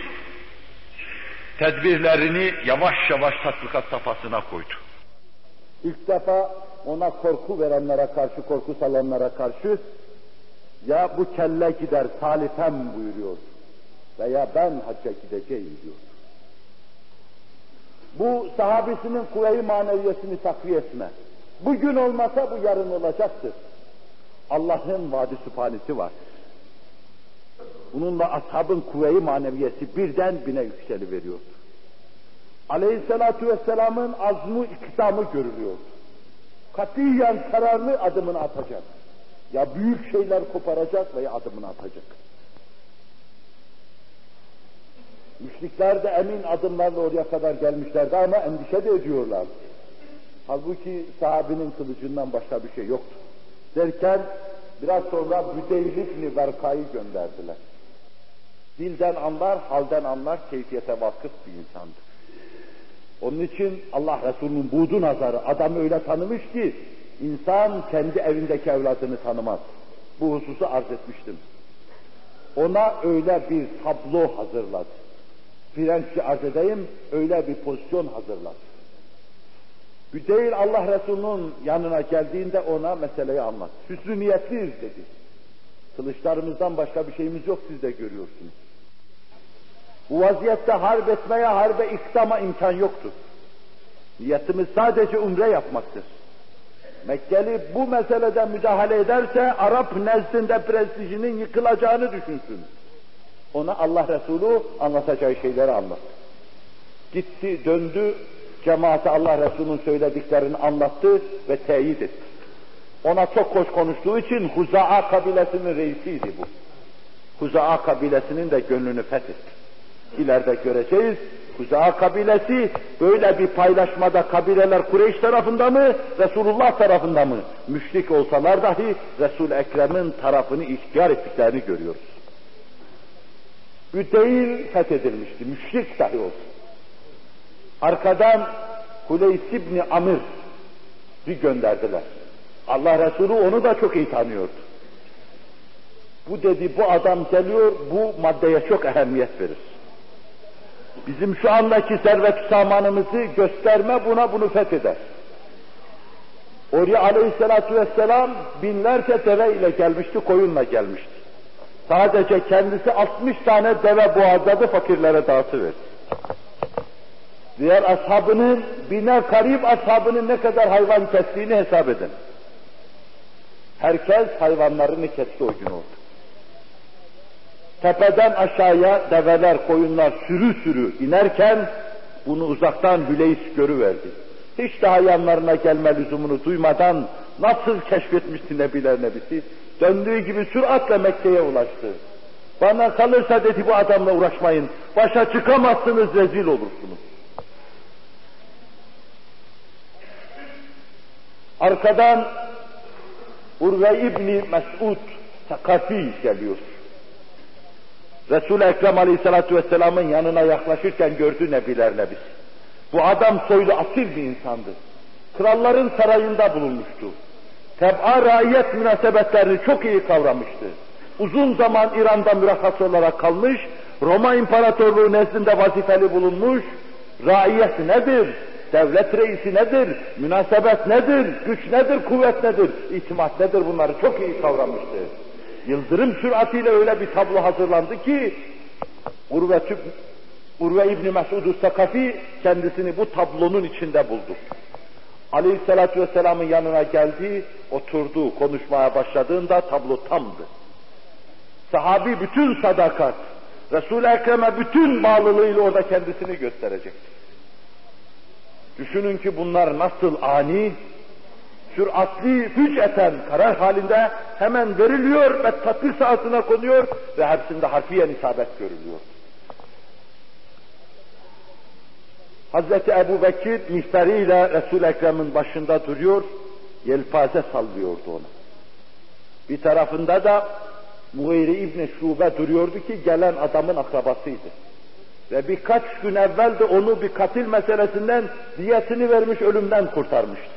tedbirlerini yavaş yavaş tatbikat safhasına koydu. İlk defa ona korku verenlere karşı, korku salanlara karşı ya bu kelle gider salifem buyuruyor veya ben hacca gideceğim diyor. Bu sahabesinin kuvve-i maneviyesini takviye etme. Bugün olmasa bu yarın olacaktır. Allah'ın vaadi süphanesi var. Bununla ashabın kuvve-i maneviyesi birden bine yükseliveriyor. Aleyhissalatu vesselamın azmu iktisamı görülüyor. Katiyen kararlı adımını atacak. Ya büyük şeyler koparacak veya adımını atacak. Müşrikler de emin adımlarla oraya kadar gelmişlerdi ama endişe de ediyorlardı. Halbuki sahabinin kılıcından başka bir şey yoktu. Derken biraz sonra Büdeyl İbni Berka'yı gönderdiler. Dilden anlar, halden anlar, keyfiyete vakıf bir insandı. Onun için Allah Resulü'nün buğdu nazarı adamı öyle tanımış ki insan kendi evindeki evladını tanımaz. Bu hususu arz etmiştim. Ona öyle bir tablo hazırladı. Frenççe arz edeyim, öyle bir pozisyon hazırladı. Büdeyl Allah Resulü'nün yanına geldiğinde ona meseleyi anlat. Hüsnü niyetliyiz dedi. Kılıçlarımızdan başka bir şeyimiz yok siz de görüyorsunuz. Bu vaziyette harp etmeye, harbe iktama imkan yoktur. Niyetimiz sadece umre yapmaktır. Mekkeli bu meselede müdahale ederse Arap nezdinde prestijinin yıkılacağını düşünsün. Ona Allah Resulü anlatacağı şeyleri anlattı. Gitti, döndü, cemaate Allah Resulü'nün söylediklerini anlattı ve teyit etti. Ona çok hoş konuştuğu için Huza'a kabilesinin reisiydi bu. Huza'a kabilesinin de gönlünü fethetti. İleride göreceğiz. Huza'a kabilesi böyle bir paylaşmada kabileler Kureyş tarafında mı, Resulullah tarafında mı? Müşrik olsalar dahi Resul Ekrem'in tarafını ihtiyar ettiklerini görüyoruz. Üdeyl fethedilmişti, müşrik dahi olsa. Arkadan Huleys İbni Amir bir gönderdiler. Allah Resulü onu da çok iyi tanıyordu. Bu dedi, bu adam geliyor, bu maddeye çok ehemmiyet verir. Bizim şu andaki servet samanımızı gösterme buna bunu fetheder. Oraya aleyhissalatü vesselam binlerce deve ile gelmişti, koyunla gelmişti. Sadece kendisi 60 tane deve boğazladı, fakirlere dağıtıverdi. Diğer ashabının, bine karib ashabının ne kadar hayvan kestiğini hesap edin. Herkes hayvanlarını kesti o gün oldu. Tepeden aşağıya develer, koyunlar sürü sürü inerken bunu uzaktan Hüleys görüverdi. Hiç daha yanlarına gelme lüzumunu duymadan nasıl keşfetmişti Nebiler Nebisi? Döndüğü gibi süratle Mekke'ye ulaştı. Bana kalırsa dedi bu adamla uğraşmayın. Başa çıkamazsınız, rezil olursunuz. Arkadan Urve İbni Mes'ud Sakafi geliyor. Resul-i Ekrem Aleyhisselatü Vesselam'ın yanına yaklaşırken gördü Nebiler Nebis. Bu adam soylu asil bir insandı. Kralların sarayında bulunmuştu. Teb'a raiyet münasebetlerini çok iyi kavramıştı. Uzun zaman İran'da mürakas olarak kalmış, Roma İmparatorluğu nezdinde vazifeli bulunmuş, raiyet nedir, devlet reisi nedir, münasebet nedir, güç nedir, kuvvet nedir, itimat nedir bunları çok iyi kavramıştı. Yıldırım süratiyle öyle bir tablo hazırlandı ki Urve, Urve İbni Mesud-u Sakafi kendisini bu tablonun içinde buldu. Aleyhisselatü Vesselam'ın yanına geldi, oturdu, konuşmaya başladığında tablo tamdı. Sahabi bütün sadakat, Resul-i Ekrem'e bütün bağlılığıyla orada kendisini gösterecekti. Düşünün ki bunlar nasıl ani, süratli, füceten karar halinde hemen veriliyor ve tatbik sahasına konuyor ve hepsinde harfiyen isabet görülüyor. Hazreti Ebu Bekir mihtariyle resul Ekrem'in başında duruyor, yelpaze sallıyordu ona. Bir tarafında da Mughiri İbni Şube duruyordu ki gelen adamın akrabasıydı. Ve birkaç gün evvel de onu bir katil meselesinden diyetini vermiş, ölümden kurtarmıştı.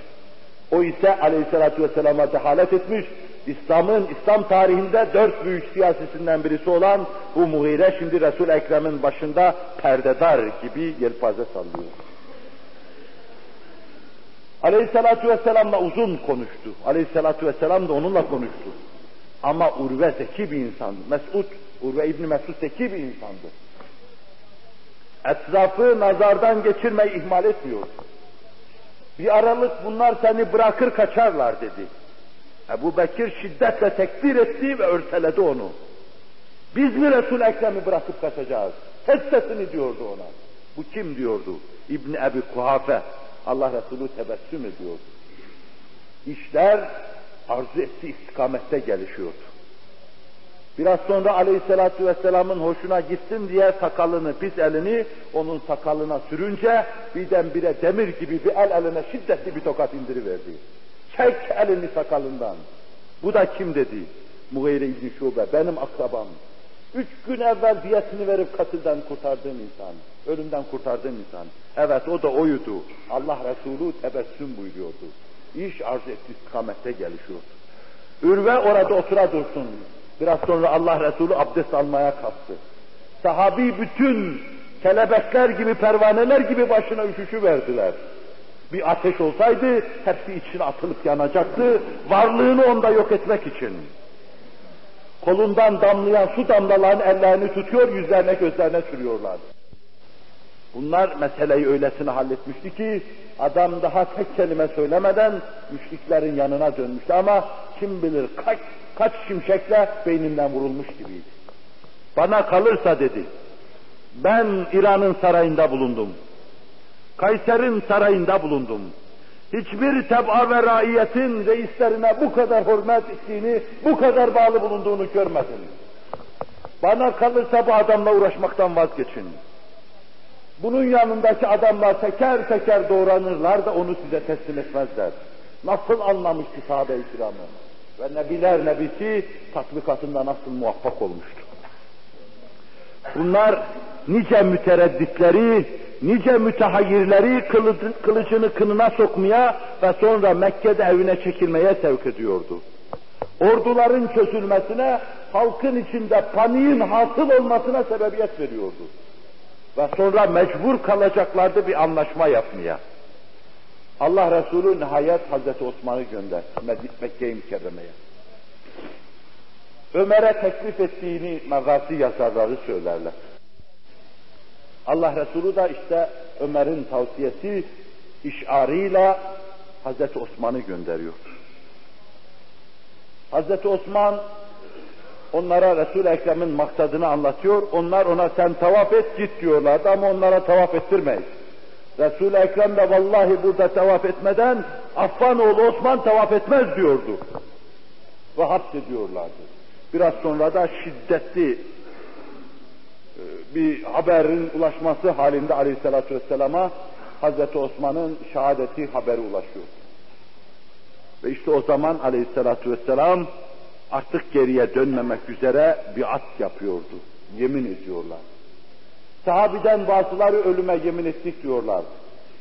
O ise aleyhissalatü vesselama dehalet etmiş, İslam'ın, İslam tarihinde dört büyük siyasisinden birisi olan bu Muhire şimdi Resul Ekrem'in başında perdedar gibi yelpaze sallıyor. Aleyhissalatü vesselamla uzun konuştu. Aleyhissalatü vesselam da onunla konuştu. Ama Urve zeki bir insandı. Mesud, Urve İbni Mesud zeki bir insandı. Etrafı nazardan geçirmeyi ihmal etmiyordu. Bir aralık bunlar seni bırakır kaçarlar dedi. Ebu Bekir şiddetle tekbir etti ve örteledi onu. Biz mi Resul Ekrem'i bırakıp kaçacağız? Kes diyordu ona. Bu kim diyordu? İbni Ebi Kuhafe. Allah Resulü tebessüm ediyordu. İşler arzu ettiği istikamette gelişiyordu. Biraz sonra aleyhissalatü vesselamın hoşuna gitsin diye sakalını, pis elini onun sakalına sürünce birdenbire demir gibi bir el eline şiddetli bir tokat indiriverdi. Çek elini sakalından. Bu da kim dedi? Mughire İbni Şube, benim akrabam. Üç gün evvel diyetini verip katilden kurtardığım insan, ölümden kurtardığım insan. Evet o da oydu. Allah Resulü tebessüm buyuruyordu. İş arz etti istikamette gelişiyordu. Ürve orada otura dursun. Biraz sonra Allah Resulü abdest almaya kalktı. Sahabi bütün kelebekler gibi, pervaneler gibi başına üşüşü verdiler. Bir ateş olsaydı hepsi içine atılıp yanacaktı. Varlığını onda yok etmek için. Kolundan damlayan su damlalarının ellerini tutuyor, yüzlerine gözlerine sürüyorlar. Bunlar meseleyi öylesine halletmişti ki adam daha tek kelime söylemeden müşriklerin yanına dönmüştü ama kim bilir kaç, kaç şimşekle beyninden vurulmuş gibiydi. Bana kalırsa dedi, ben İran'ın sarayında bulundum. Kayser'in sarayında bulundum. Hiçbir teb'a ve raiyetin reislerine bu kadar hürmet ettiğini, bu kadar bağlı bulunduğunu görmedim. Bana kalırsa bu adamla uğraşmaktan vazgeçin. Bunun yanındaki adamlar teker teker doğranırlar da onu size teslim etmezler. Nasıl anlamıştı sahabe-i kiramı? Ve Nebiler Nebisi tatbikatında nasıl muvaffak olmuştu? Bunlar nice müteredditleri, nice mütehayyirleri kılıcını kınına sokmaya ve sonra Mekke'de evine çekilmeye sevk ediyordu. Orduların çözülmesine, halkın içinde paniğin hasıl olmasına sebebiyet veriyordu. Ve sonra mecbur kalacaklardı bir anlaşma yapmaya. Allah Resulü nihayet Hazreti Osman'ı gönderdi Mekke-i Mükerreme'ye. Ömer'e teklif ettiğini magazi yazarları söylerler. Allah Resulü da işte Ömer'in tavsiyesi işarıyla Hazreti Osman'ı gönderiyor. Hazreti Osman onlara Resul Ekrem'in maksadını anlatıyor. Onlar ona sen tavaf et git diyorlardı ama onlara tavaf ettirmeyiz. Resul Ekrem de vallahi burada tavaf etmeden Affanoğlu Osman tavaf etmez diyordu. Ve hapsediyorlardı. Biraz sonra da şiddetli e, bir haberin ulaşması halinde aleyhissalatü vesselama Hazreti Osman'ın şehadeti haberi ulaşıyor. Ve işte o zaman aleyhissalatü vesselam artık geriye dönmemek üzere bir at yapıyordu. Yemin ediyorlar. Sahabiden bazıları ölüme yemin ettik diyorlar.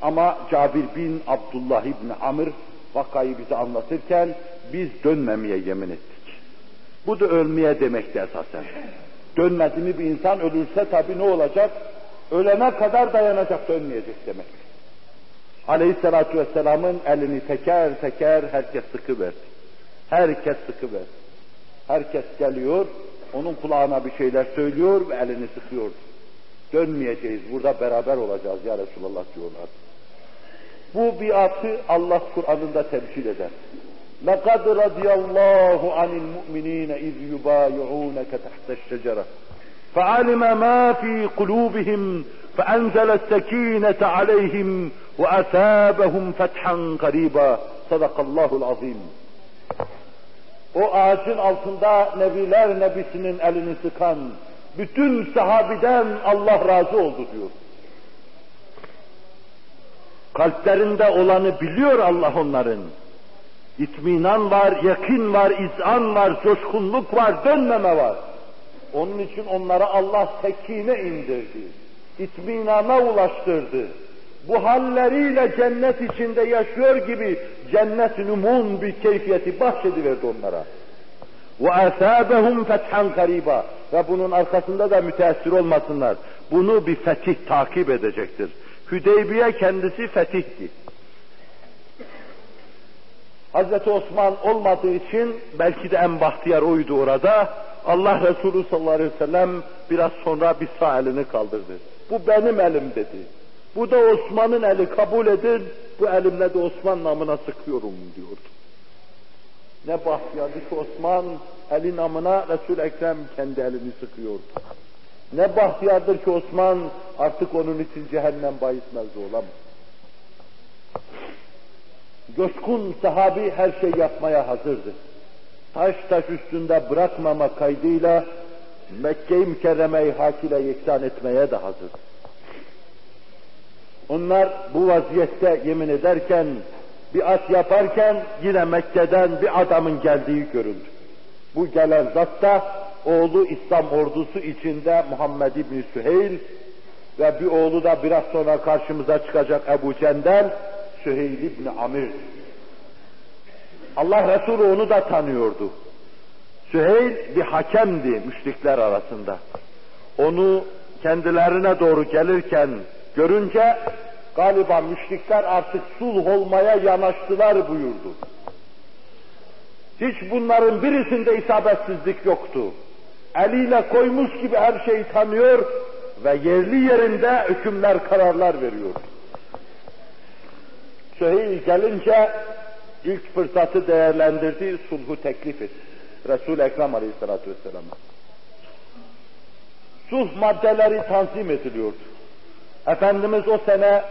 Ama Cabir bin Abdullah İbni Amr vakayı bize anlatırken biz dönmemeye yemin ettik. Bu da ölmeye demekti esasen. Dönmedi mi bir insan ölürse tabi ne olacak? Ölene kadar dayanacak dönmeyecek demek. Aleyhisselatü Vesselam'ın elini teker teker herkes sıkıverdi. Herkes sıkıverdi. Herkes geliyor, onun kulağına bir şeyler söylüyor ve elini sıkıyordu. Dönmeyeceğiz, burada beraber olacağız ya Resulallah diyorlar. Bu biatı Allah Kur'an'ında temsil eder. لَقَدْ رَضِيَ اللّٰهُ عَنِ الْمُؤْمِنِينَ اِذْ يُبَايِعُونَكَ تَحْتَ الشَّجَرَةِ فَعَلِمَ مَا فِي قُلُوبِهِمْ فَأَنْزَلَ السَّك۪ينَةَ عَلَيْهِمْ وَأَثَابَهُمْ فَتْحًا قَرِيبًا صَدَقَ اللّٰهُ الْعَظِيمُ O ağacın altında Nebiler Nebisi'nin elini sıkan bütün sahabiden Allah razı oldu diyor. Kalplerinde olanı biliyor Allah onların. İtminan var, yakin var, izan var, coşkunluk var, dönmeme var. Onun için onlara Allah tekine indirdi. itminana ulaştırdı. Bu halleriyle cennet içinde yaşıyor gibi cennet numun bir keyfiyeti bahşediverdi onlara. وَاَثَابَهُمْ فَتْحًا قَرِيبًا Ve bunun arkasında da müteessir olmasınlar. Bunu bir fetih takip edecektir. Hüdeybiye kendisi fetihti. Hazreti Osman olmadığı için belki de en bahtiyar oydu orada. Allah Resulü sallallahu aleyhi ve sellem biraz sonra bir sağ elini kaldırdı. Bu benim elim dedi. Bu da Osman'ın eli kabul edin, bu elimle de Osman namına sıkıyorum diyordu. Ne bahtiyardı ki Osman eli namına Resul Ekrem kendi elini sıkıyordu. Ne bahtiyardır ki Osman artık onun için cehennem bahis mevzu olamaz. Coşkun sahabi her şey yapmaya hazırdı. Taş taş üstünde bırakmama kaydıyla Mekke-i Mükerreme'yi hak ile yeksan etmeye de hazır. Onlar bu vaziyette yemin ederken, bir at yaparken yine Mekke'den bir adamın geldiği görüldü. Bu gelen zat da oğlu İslam ordusu içinde Muhammed İbni Süheyl ve bir oğlu da biraz sonra karşımıza çıkacak Ebu Cendel, Süheyl İbni Amir. Allah Resulü onu da tanıyordu. Süheyl bir hakemdi müşrikler arasında. Onu kendilerine doğru gelirken görünce galiba müşrikler artık sulh olmaya yanaştılar buyurdu. Hiç bunların birisinde isabetsizlik yoktu. Eliyle koymuş gibi her şeyi tanıyor ve yerli yerinde hükümler, kararlar veriyor. Süheyl gelince ilk fırsatı değerlendirdi, sulhu teklif etti. Resul-i Ekrem Aleyhisselatü Vesselam'a. Sulh maddeleri tanzim ediliyordu. Efendimiz o sene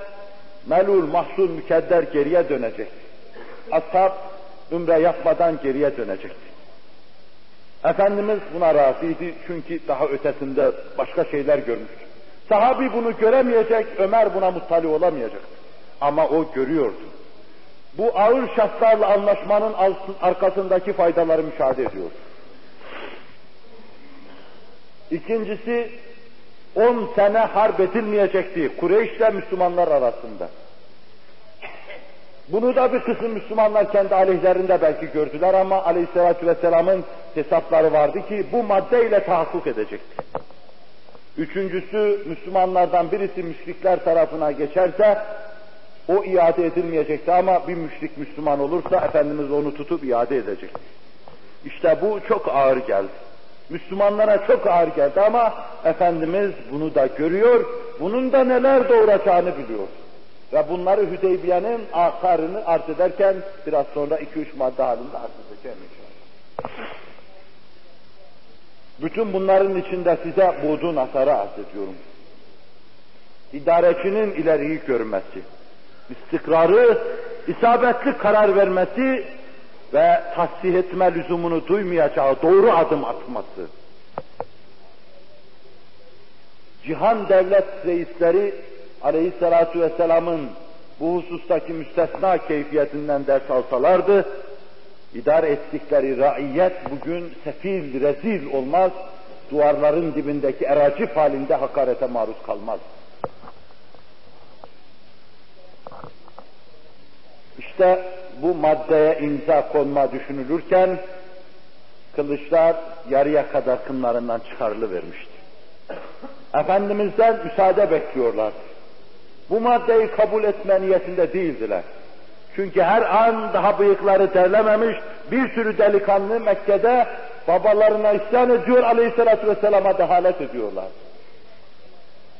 melul, mahzun, mükedder geriye dönecek. Ashab ümre yapmadan geriye dönecekti. Efendimiz buna razıydı çünkü daha ötesinde başka şeyler görmüştü. Sahabi bunu göremeyecek, Ömer buna muttali olamayacaktı. Ama o görüyordu. Bu ağır şartlarla anlaşmanın arkasındaki faydaları müşahede ediyor. İkincisi, on sene harp edilmeyecekti Kureyş ile Müslümanlar arasında. Bunu da bir kısım Müslümanlar kendi aleyhlerinde belki gördüler ama aleyhissalatü vesselamın hesapları vardı ki bu maddeyle tahakkuk edecekti. Üçüncüsü Müslümanlardan birisi müşrikler tarafına geçerse o iade edilmeyecekti ama bir müşrik Müslüman olursa Efendimiz onu tutup iade edecekti. İşte bu çok ağır geldi. Müslümanlara çok ağır geldi ama Efendimiz bunu da görüyor, bunun da neler doğuracağını biliyor. Ve bunları Hüdeybiye'nin akarını arz ederken biraz sonra iki üç madde halinde arz edeceğim inşallah. Bütün bunların içinde size buğdun asarı arz ediyorum. İdarecinin ileriyi görmesi, istikrarı, isabetli karar vermesi ve tahsih etme lüzumunu duymayacağı doğru adım atması. Cihan devlet reisleri aleyhissalatu vesselamın bu husustaki müstesna keyfiyetinden ders alsalardı, idare ettikleri raiyet bugün sefil, rezil olmaz, duvarların dibindeki eracif halinde hakarete maruz kalmaz. İşte bu maddeye imza konma düşünülürken kılıçlar yarıya kadar kınlarından çıkarılıvermişti. Efendimiz'den müsaade bekliyorlar. Bu maddeyi kabul etme niyetinde değildiler. Çünkü her an daha bıyıkları derlememiş bir sürü delikanlı Mekke'de babalarına isyan ediyor, aleyhissalatü vesselama dehalet ediyorlar.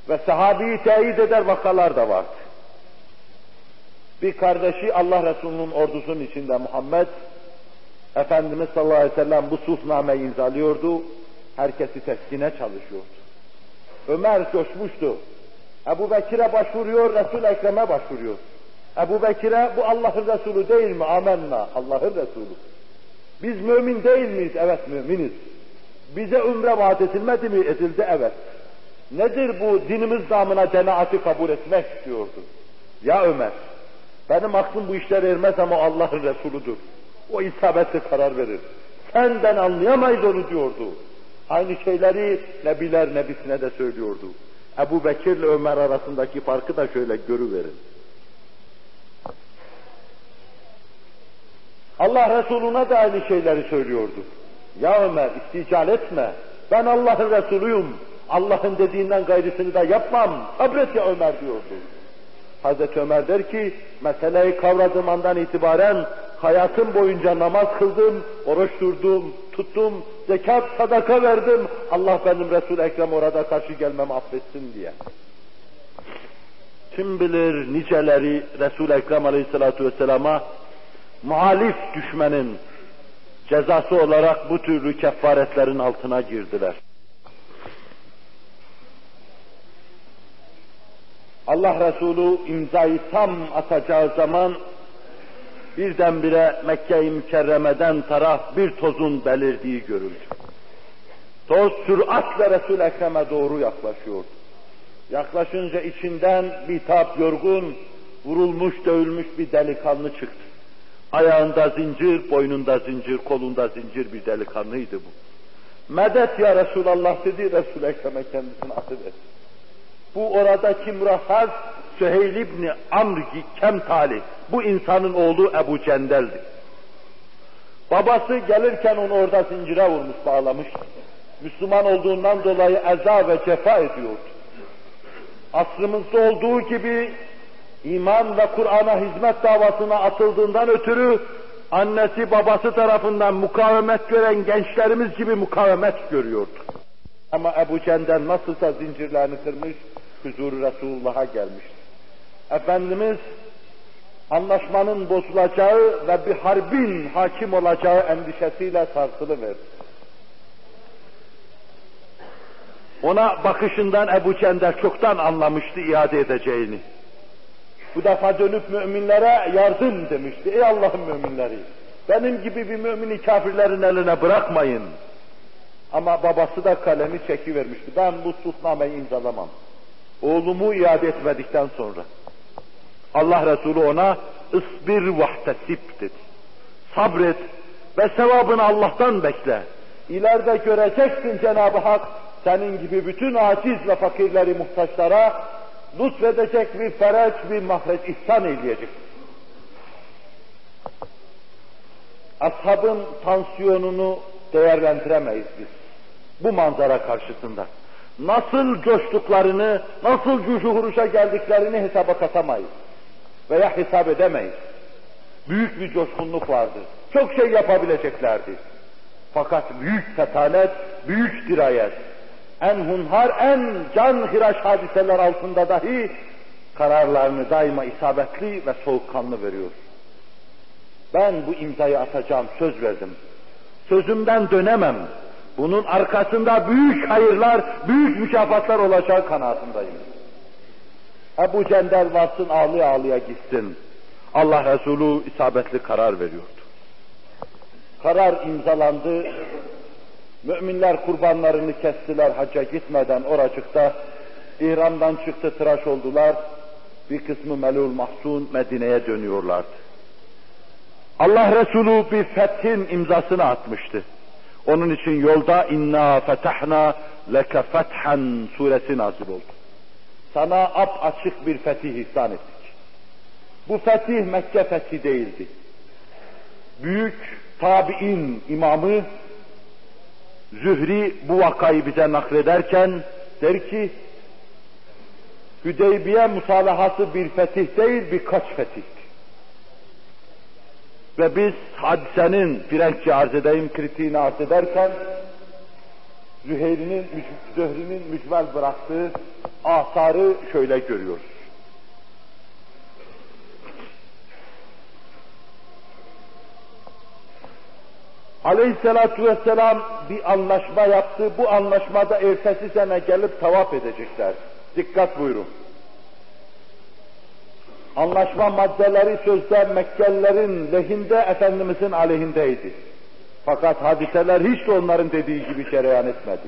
Ve sahabeyi teyit eder vakalar da vardı. Bir kardeşi Allah Resulü'nün ordusunun içinde Muhammed, Efendimiz sallallahu aleyhi ve sellem bu sulhnameyi imzalıyordu, herkesi teskine çalışıyordu. Ömer coşmuştu. Ebu Bekir'e başvuruyor, Resul Ekrem'e başvuruyor. Ebu Bekir'e bu Allah'ın Resulü değil mi? Amenna, Allah'ın Resulü. Biz mümin değil miyiz? Evet müminiz. Bize umre vaat edilmedi mi? Edildi evet. Nedir bu dinimiz namına denaatı kabul etmek istiyordu? Ya Ömer, benim aklım bu işler ermez ama Allah'ın Resuludur. O isabetli karar verir. Senden anlayamayız onu diyordu. Aynı şeyleri Nebiler Nebisine de söylüyordu. Ebu Bekir ile Ömer arasındaki farkı da şöyle görüverin. Allah Resuluna da aynı şeyleri söylüyordu. Ya Ömer istical etme. Ben Allah'ın Resulüyüm. Allah'ın dediğinden gayrısını da yapmam. Sabret ya Ömer diyordu. Hazreti Ömer der ki, meseleyi kavradığım andan itibaren hayatım boyunca namaz kıldım, oruç durdum, tuttum, zekat, sadaka verdim. Allah benim Resul-i Ekrem orada karşı gelmemi affetsin diye. Kim bilir niceleri Resul-i Ekrem Aleyhisselatü Vesselam'a muhalif düşmenin cezası olarak bu türlü kefaretlerin altına girdiler. Allah Resulü imzayı tam atacağı zaman birdenbire Mekke-i Mükerreme'den taraf bir tozun belirdiği görüldü. Toz süratle Resul-i Ekrem'e doğru yaklaşıyordu. Yaklaşınca içinden bir tap yorgun, vurulmuş, dövülmüş bir delikanlı çıktı. Ayağında zincir, boynunda zincir, kolunda zincir bir delikanlıydı bu. Medet ya Resulallah dedi, Resul-i Ekrem'e kendisini atıverdi. Bu oradaki mürahhaz Süheyl İbni Amr Kemtali. Bu insanın oğlu Ebu Cendel'di. Babası gelirken onu orada zincire vurmuş, bağlamış. Müslüman olduğundan dolayı eza ve cefa ediyordu. Asrımızda olduğu gibi iman ve Kur'an'a hizmet davasına atıldığından ötürü annesi babası tarafından mukavemet gören gençlerimiz gibi mukavemet görüyordu. Ama Ebu Cendel nasılsa zincirlerini kırmış, huzuru Resulullah'a gelmiş. Efendimiz anlaşmanın bozulacağı ve bir harbin hakim olacağı endişesiyle sarsılıverdi. Ona bakışından Ebu Cender çoktan anlamıştı iade edeceğini. Bu defa dönüp müminlere yardım demişti. Ey Allah'ın müminleri! Benim gibi bir mümini kafirlerin eline bırakmayın. Ama babası da kalemi çekivermişti. Ben bu sulhnameyi imzalamam. Oğlumu iade etmedikten sonra. Allah Resulü ona ısbir vahtesip dedi. Sabret ve sevabını Allah'tan bekle. İleride göreceksin Cenab-ı Hak senin gibi bütün aciz ve fakirleri muhtaçlara lütfedecek bir fereç, bir mahreç ihsan eyleyecek. Ashabın tansiyonunu değerlendiremeyiz biz. Bu manzara karşısında. Nasıl coştuklarını, nasıl cuşu huruşa geldiklerini hesaba katamayız. Veya hesap edemeyiz. Büyük bir coşkunluk vardı. Çok şey yapabileceklerdi. Fakat büyük fetanet, büyük dirayet, en hunhar, en can hiraş hadiseler altında dahi kararlarını daima isabetli ve soğukkanlı veriyor. Ben bu imzayı atacağım, söz verdim. Sözümden dönemem. Bunun arkasında büyük hayırlar, büyük mükafatlar olacağı kanaatindeyim. Ebu Cendel varsın ağlıya ağlıya gitsin. Allah Resulü isabetli karar veriyordu. Karar imzalandı. Müminler kurbanlarını kestiler hacca gitmeden oracıkta. İhramdan çıktı tıraş oldular. Bir kısmı melul mahzun Medine'ye dönüyorlardı. Allah Resulü bir fethin imzasını atmıştı. Onun için yolda inna fetahna leke fethan suresi nazil oldu. Sana ap açık bir fetih ihsan ettik. Bu fetih Mekke fethi değildi. Büyük tabi'in imamı Zühri bu vakayı bize naklederken der ki Hüdeybiye musalahası bir fetih değil birkaç fetih. Ve biz hadisenin Frenkçe arz edeyim kritiğini arz ederken Züheyri'nin, Zühri'nin mücmel bıraktığı asarı şöyle görüyoruz. Aleyhissalatu vesselam bir anlaşma yaptı. Bu anlaşmada ertesi sene gelip tavaf edecekler. Dikkat buyurun. Anlaşma maddeleri sözde Mekkelilerin lehinde, Efendimizin aleyhindeydi. Fakat hadiseler hiç de onların dediği gibi cereyan etmedi.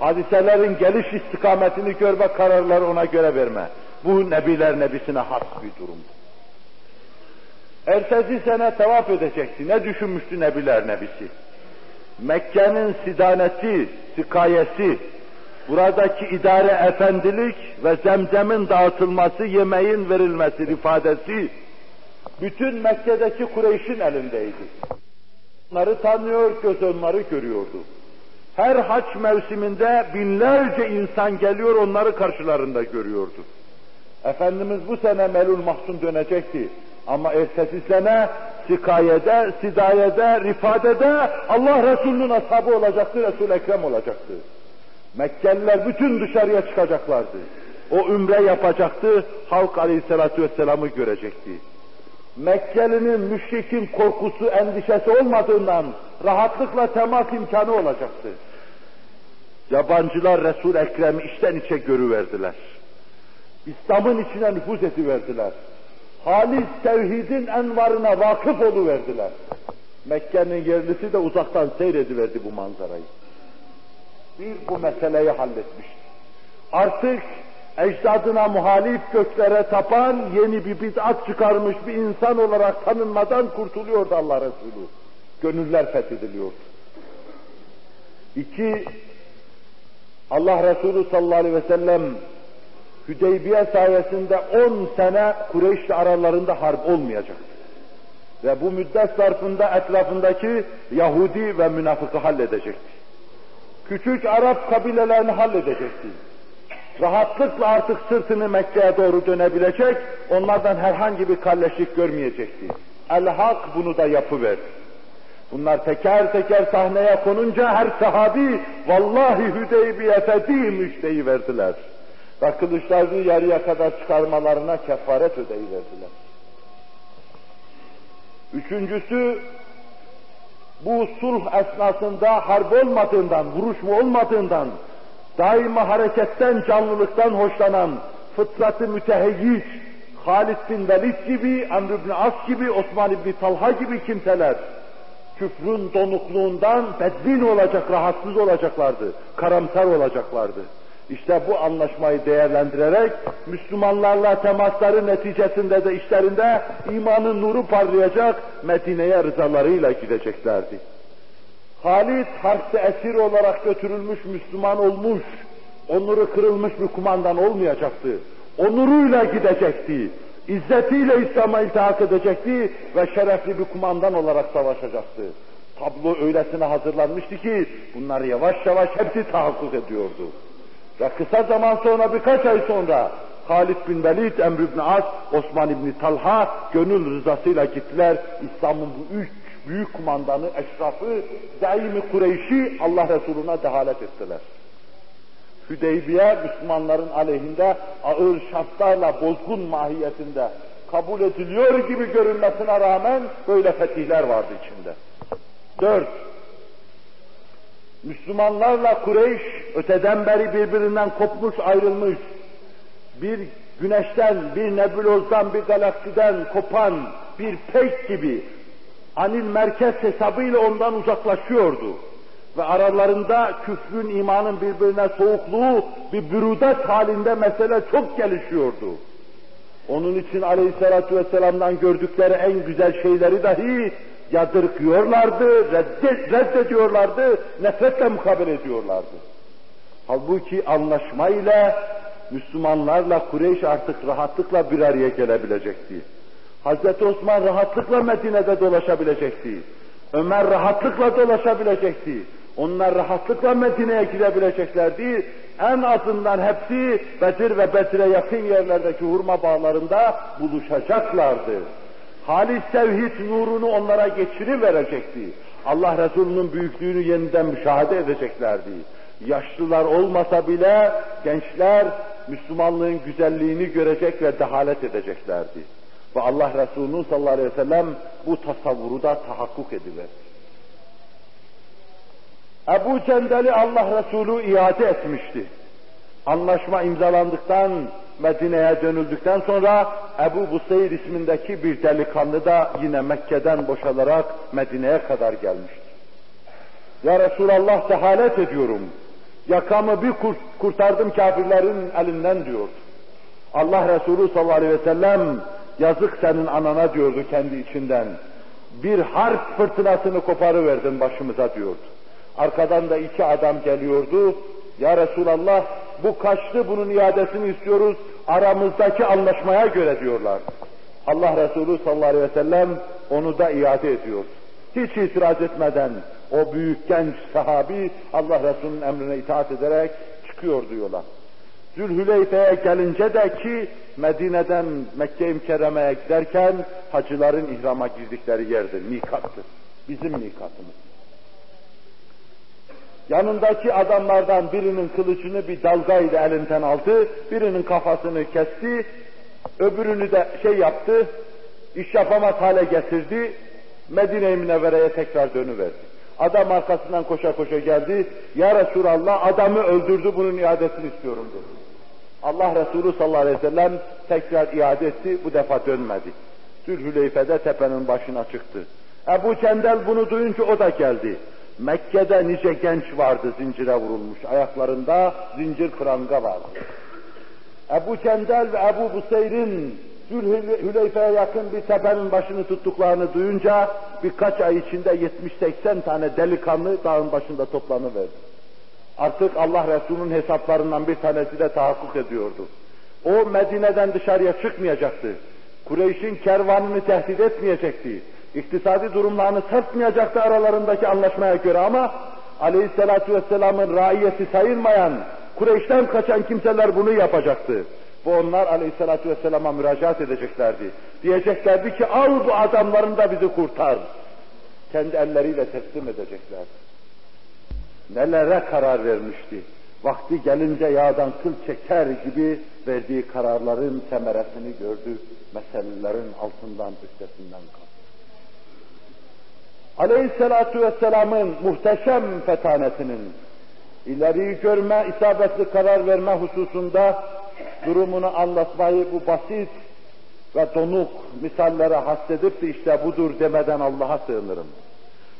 Hadiselerin geliş istikametini gör ve kararları ona göre verme. Bu nebiler nebisine has bir durumdu. Ertesi sene tevaf edecekti. Ne düşünmüştü nebiler nebisi? Mekke'nin sidaneti, sikayesi, buradaki idare efendilik ve zemzemin dağıtılması, yemeğin verilmesi ifadesi bütün Mekke'deki Kureyş'in elindeydi. Onları tanıyor, göz onları görüyordu. Her haç mevsiminde binlerce insan geliyor, onları karşılarında görüyordu. Efendimiz bu sene melul mahzun dönecekti. Ama ertesi sene sikayede, sidayede, rifadede Allah Resulü'nün ashabı olacaktı, resul Ekrem olacaktı. Mekkeliler bütün dışarıya çıkacaklardı. O ümre yapacaktı, halk aleyhissalatü vesselam'ı görecekti. Mekkeli'nin müşrikin korkusu, endişesi olmadığından rahatlıkla temas imkanı olacaktı. Yabancılar Resul Ekrem'i içten içe görüverdiler. İslam'ın içine nüfuz ediverdiler. Halis tevhidin envarına vakıf oluverdiler. Mekke'nin yerlisi de uzaktan seyrediverdi bu manzarayı. Bir bu meseleyi halletmişti. Artık ecdadına muhalif göklere tapan yeni bir bid'at çıkarmış bir insan olarak tanınmadan kurtuluyordu Allah Resulü. Gönüller fethediliyordu. İki, Allah Resulü sallallahu aleyhi ve sellem Hüdeybiye sayesinde 10 sene Kureyş'le aralarında harp olmayacaktı. Ve bu müddet zarfında etrafındaki Yahudi ve münafıkı halledecekti. Küçük Arap kabilelerini halledecekti. Rahatlıkla artık sırtını Mekke'ye doğru dönebilecek, onlardan herhangi bir kalleşlik görmeyecekti. El-Hak bunu da yapıverdi. Bunlar teker teker sahneye konunca her sahabi vallahi Hüdeybiye fethiymiş deyiverdiler. Ve kılıçlarını yarıya kadar çıkarmalarına kefaret ödeyiverdiler. Üçüncüsü, bu sulh esnasında harp olmadığından, vuruşma olmadığından, daima hareketten, canlılıktan hoşlanan, fıtratı müteheyyic, Halid bin Velid gibi, Amr ibn As gibi, Osman ibn Talha gibi kimseler, küfrün donukluğundan bedbin olacak, rahatsız olacaklardı, karamsar olacaklardı. İşte bu anlaşmayı değerlendirerek Müslümanlarla temasları neticesinde de işlerinde imanın nuru parlayacak, Medine'ye rızalarıyla gideceklerdi. Halit harpte esir olarak götürülmüş Müslüman olmuş, onuru kırılmış bir kumandan olmayacaktı. Onuruyla gidecekti, izzetiyle İslam'a iltihak edecekti ve şerefli bir kumandan olarak savaşacaktı. Tablo öylesine hazırlanmıştı ki bunlar yavaş yavaş hepsi tahakkuk ediyordu. Ve kısa zaman sonra birkaç ay sonra Halid bin Velid, Emr ibn As, Osman ibn Talha gönül rızasıyla gittiler. İslam'ın bu üç büyük kumandanı, eşrafı, daimi Kureyş'i Allah Resulü'ne dehalet ettiler. Hüdeybiye Müslümanların aleyhinde ağır şartlarla bozgun mahiyetinde kabul ediliyor gibi görünmesine rağmen böyle fetihler vardı içinde. Dört, Müslümanlarla Kureyş öteden beri birbirinden kopmuş ayrılmış, bir güneşten, bir nebulozdan, bir galaksiden kopan bir pek gibi anil merkez hesabıyla ondan uzaklaşıyordu. Ve aralarında küfrün, imanın birbirine soğukluğu bir bürüdet halinde mesele çok gelişiyordu. Onun için aleyhissalatü vesselam'dan gördükleri en güzel şeyleri dahi yadırgıyorlardı, reddet, reddediyorlardı, nefretle mukabele ediyorlardı. Halbuki anlaşmayla Müslümanlarla Kureyş artık rahatlıkla bir araya gelebilecekti. Hazreti Osman rahatlıkla Medine'de dolaşabilecekti. Ömer rahatlıkla dolaşabilecekti. Onlar rahatlıkla Medine'ye girebileceklerdi. En azından hepsi Bedir ve Bedir'e yakın yerlerdeki hurma bağlarında buluşacaklardı. Halis tevhid nurunu onlara geçiriverecekti. Allah Resulü'nün büyüklüğünü yeniden müşahede edeceklerdi. Yaşlılar olmasa bile gençler Müslümanlığın güzelliğini görecek ve dehalet edeceklerdi. Ve Allah Resulü sallallahu aleyhi ve sellem bu tasavvuru da tahakkuk ediverdi. Ebu Cendel'i Allah Resulü iade etmişti. Anlaşma imzalandıktan, Medine'ye dönüldükten sonra Ebu Buseyr ismindeki bir delikanlı da yine Mekke'den boşalarak Medine'ye kadar gelmişti. Ya Resulallah dehalet ediyorum. Yakamı bir kurt, kurtardım kafirlerin elinden diyordu. Allah Resulü sallallahu aleyhi ve sellem yazık senin anana diyordu kendi içinden. Bir harp fırtınasını koparıverdin başımıza diyordu. Arkadan da iki adam geliyordu. Ya Resulallah bu kaçtı bunun iadesini istiyoruz aramızdaki anlaşmaya göre diyorlar. Allah Resulü sallallahu aleyhi ve sellem onu da iade ediyor. Hiç itiraz etmeden o büyük genç sahabi Allah Resulü'nün emrine itaat ederek çıkıyor diyorlar. Zülhüleyfe'ye gelince de ki Medine'den Mekke-i Mükerreme'ye giderken hacıların ihrama girdikleri yerdir, mikattır. Bizim mikatımız. Yanındaki adamlardan birinin kılıcını bir dalgayla elinden aldı, birinin kafasını kesti, öbürünü de şey yaptı, iş yapamaz hale getirdi, Medine-i Münevvere'ye tekrar dönüverdi. Adam arkasından koşa koşa geldi, Ya Resulallah adamı öldürdü, bunun iadesini istiyorum dedi. Allah Resulü sallallahu aleyhi ve sellem tekrar iade etti, bu defa dönmedi. Zülhüleyfe'de tepenin başına çıktı. Ebu Cendel bunu duyunca o da geldi. Mekke'de nice genç vardı zincire vurulmuş. Ayaklarında zincir pranga vardı. Ebu Cendel ve Ebu Buseyr'in Zülhüleyfe'ye yakın bir tepenin başını tuttuklarını duyunca birkaç ay içinde 70-80 tane delikanlı dağın başında toplanıverdi. Artık Allah Resulü'nün hesaplarından bir tanesi de tahakkuk ediyordu. O Medine'den dışarıya çıkmayacaktı. Kureyş'in kervanını tehdit etmeyecekti. İktisadi durumlarını sarsmayacaktı aralarındaki anlaşmaya göre ama Aleyhisselatü Vesselam'ın raiyeti sayılmayan, Kureyş'ten kaçan kimseler bunu yapacaktı. Bu onlar Aleyhisselatü Vesselam'a müracaat edeceklerdi. Diyeceklerdi ki al bu adamların da bizi kurtar. Kendi elleriyle teslim edecekler. Nelere karar vermişti. Vakti gelince yağdan kıl çeker gibi verdiği kararların semeresini gördü. Meselelerin altından, üstesinden kalktı. Aleyhisselatu Vesselam'ın muhteşem fetanesinin ileriyi görme, isabetli karar verme hususunda durumunu anlatmayı bu basit ve donuk misallere hassedip de işte budur demeden Allah'a sığınırım.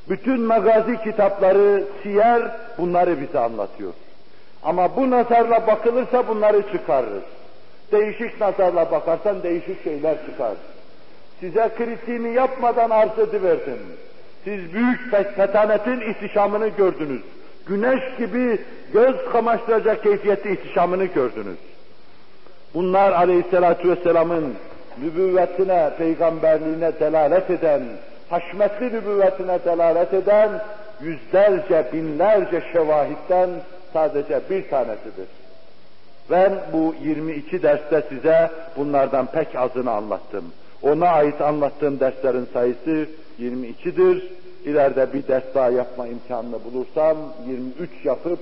Bütün magazi kitapları, siyer bunları bize anlatıyor. Ama bu nazarla bakılırsa bunları çıkarırız. Değişik nazarla bakarsan değişik şeyler çıkar. Size kritiğini yapmadan arz ediverdim. Siz büyük fetanetin ihtişamını gördünüz. Güneş gibi göz kamaştıracak keyfiyeti ihtişamını gördünüz. Bunlar aleyhissalatu vesselamın nübüvvetine, peygamberliğine delalet eden, haşmetli nübüvvetine delalet eden yüzlerce, binlerce şevahitten sadece bir tanesidir. Ben bu 22 derste size bunlardan pek azını anlattım. Ona ait anlattığım derslerin sayısı 22'dir. İleride bir ders daha yapma imkanını bulursam 23 yapıp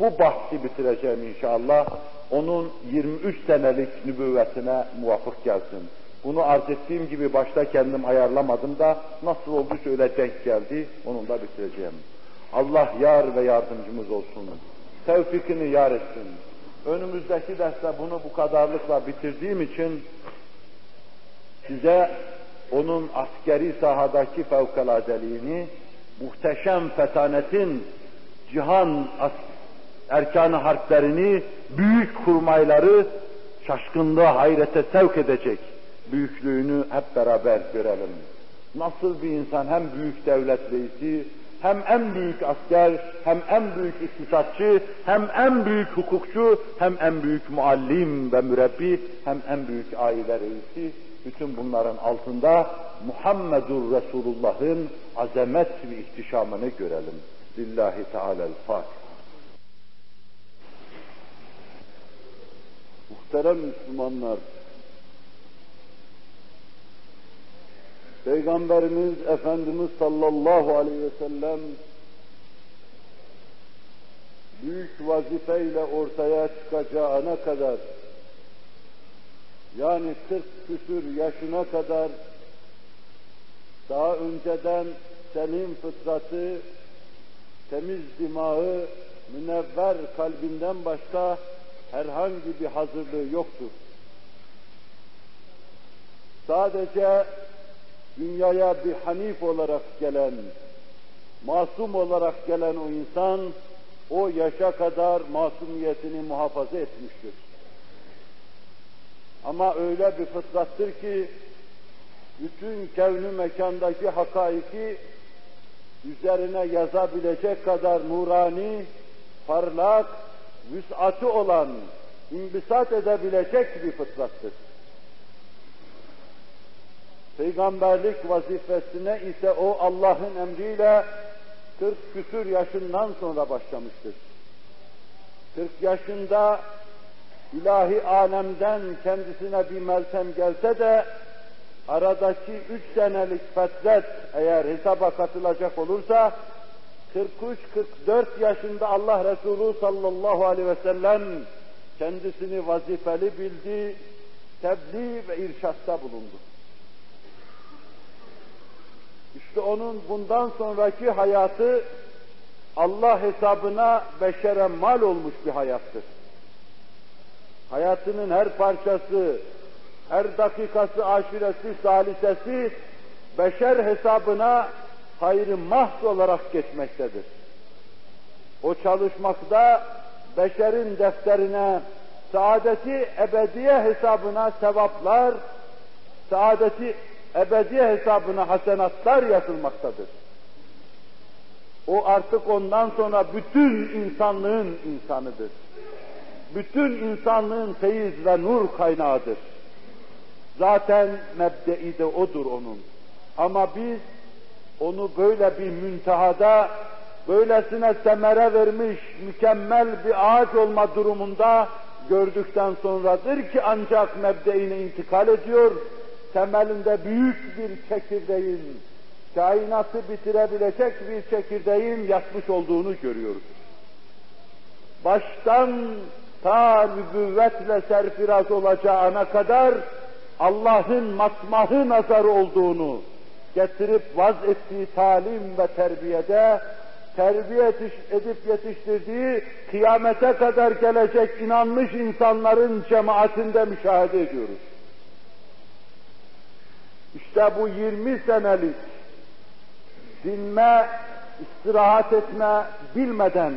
bu bahsi bitireceğim inşallah. Onun 23 senelik nübüvvetine muvafık gelsin. Bunu arz ettiğim gibi başta kendim ayarlamadım da nasıl oldu şöyle denk geldi, onun da bitireceğim. Allah yar ve yardımcımız olsun. Tevfikini yar etsin. Önümüzdeki derste bunu bu kadarlıkla bitirdiğim için size onun askeri sahadaki fevkaladeliğini, muhteşem fetanetin cihan erkanı harplerini, büyük kurmayları şaşkınlığa, hayrete sevk edecek büyüklüğünü hep beraber görelim. Nasıl bir insan hem büyük devlet reisi, hem en büyük asker, hem en büyük iktisatçı, hem en büyük hukukçu, hem en büyük muallim ve mürebbi, hem en büyük aile reisi, bütün bunların altında Muhammedur Resulullah'ın azamet ve ihtişamını görelim. Lillahi Teala'l-Fatiha. Muhterem Müslümanlar, Peygamberimiz Efendimiz sallallahu aleyhi ve sellem büyük vazifeyle ortaya çıkacağına kadar yani 40 küsür yaşına kadar daha önceden selim fıtratı, temiz dimağı, münevver kalbinden başka herhangi bir hazırlığı yoktur. Sadece dünyaya bir hanif olarak gelen, masum olarak gelen o insan, o yaşa kadar masumiyetini muhafaza etmiştir. Ama öyle bir fıtrattır ki, bütün kevni mekandaki hakaiki üzerine yazabilecek kadar nurani, parlak, vüsatı olan, imbisat edebilecek bir fıtrattır. Peygamberlik vazifesine ise o Allah'ın emriyle 40 küsür yaşından sonra başlamıştır. 40 yaşında ilahi alemden kendisine bir meltem gelse de aradaki üç senelik fetret eğer hesaba katılacak olursa 43-44 yaşında Allah Resulü sallallahu aleyhi ve sellem kendisini vazifeli bildi, tebliğ ve irşatta bulundu. İşte onun bundan sonraki hayatı Allah hesabına beşere mal olmuş bir hayattır. Hayatının her parçası, her dakikası, aşiresi, salisesi beşer hesabına hayrı mahz olarak geçmektedir. O çalışmakta beşerin defterine saadeti ebediye hesabına sevaplar, saadeti ebediye hesabına hasenatlar yazılmaktadır. O artık ondan sonra bütün insanlığın insanıdır. Bütün insanlığın feyiz ve nur kaynağıdır. Zaten mebdei de odur onun. Ama biz onu böyle bir müntehada, böylesine semere vermiş, mükemmel bir ağaç olma durumunda gördükten sonradır ki ancak mebdeine intikal ediyor, temelinde büyük bir çekirdeğin, kainatı bitirebilecek bir çekirdeğin yatmış olduğunu görüyoruz. Baştan ta nübüvvetle serfiraz olacağına kadar Allah'ın matmahı nazarı olduğunu getirip vaz ettiği talim ve terbiyede terbiye edip yetiştirdiği kıyamete kadar gelecek inanmış insanların cemaatinde müşahede ediyoruz. İşte bu 20 senelik dinme, istirahat etme bilmeden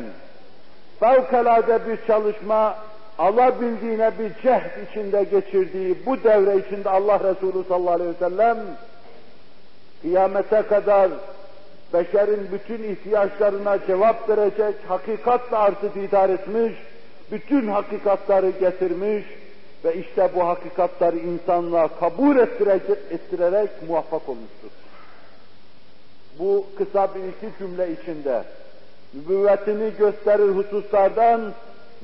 fevkalade bir çalışma alabildiğine bir cehd içinde geçirdiği bu devre içinde Allah Resulü sallallahu aleyhi ve sellem kıyamete kadar beşerin bütün ihtiyaçlarına cevap verecek hakikatla artık idar etmiş, bütün hakikatları getirmiş ve işte bu hakikatları insanlığa kabul ettirerek, ettirerek muvaffak olmuştur. Bu kısa bir iki cümle içinde nübüvvetini gösterir hususlardan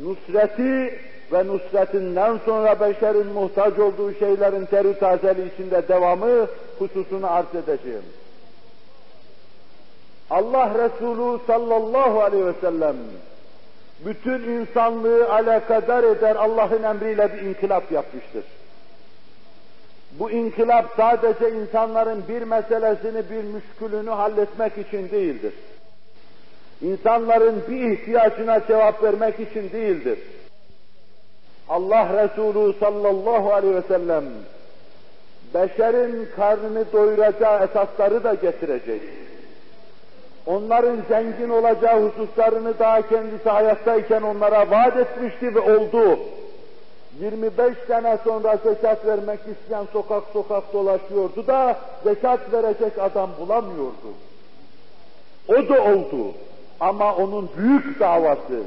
nusreti ve nusretinden sonra beşerin muhtaç olduğu şeylerin terü tazeli içinde devamı hususunu arz edeceğim. Allah Resulü sallallahu aleyhi ve sellem bütün insanlığı alakadar eder Allah'ın emriyle bir inkılap yapmıştır. Bu inkılap sadece insanların bir meselesini, bir müşkülünü halletmek için değildir. İnsanların bir ihtiyacına cevap vermek için değildir. Allah Resulü sallallahu aleyhi ve sellem beşerin karnını doyuracağı esasları da getirecek. Onların zengin olacağı hususlarını daha kendisi hayattayken onlara vaat etmişti ve oldu. 25 sene sonra zekat vermek isteyen sokak sokak dolaşıyordu da zekat verecek adam bulamıyordu. O da oldu. Ama onun büyük davası,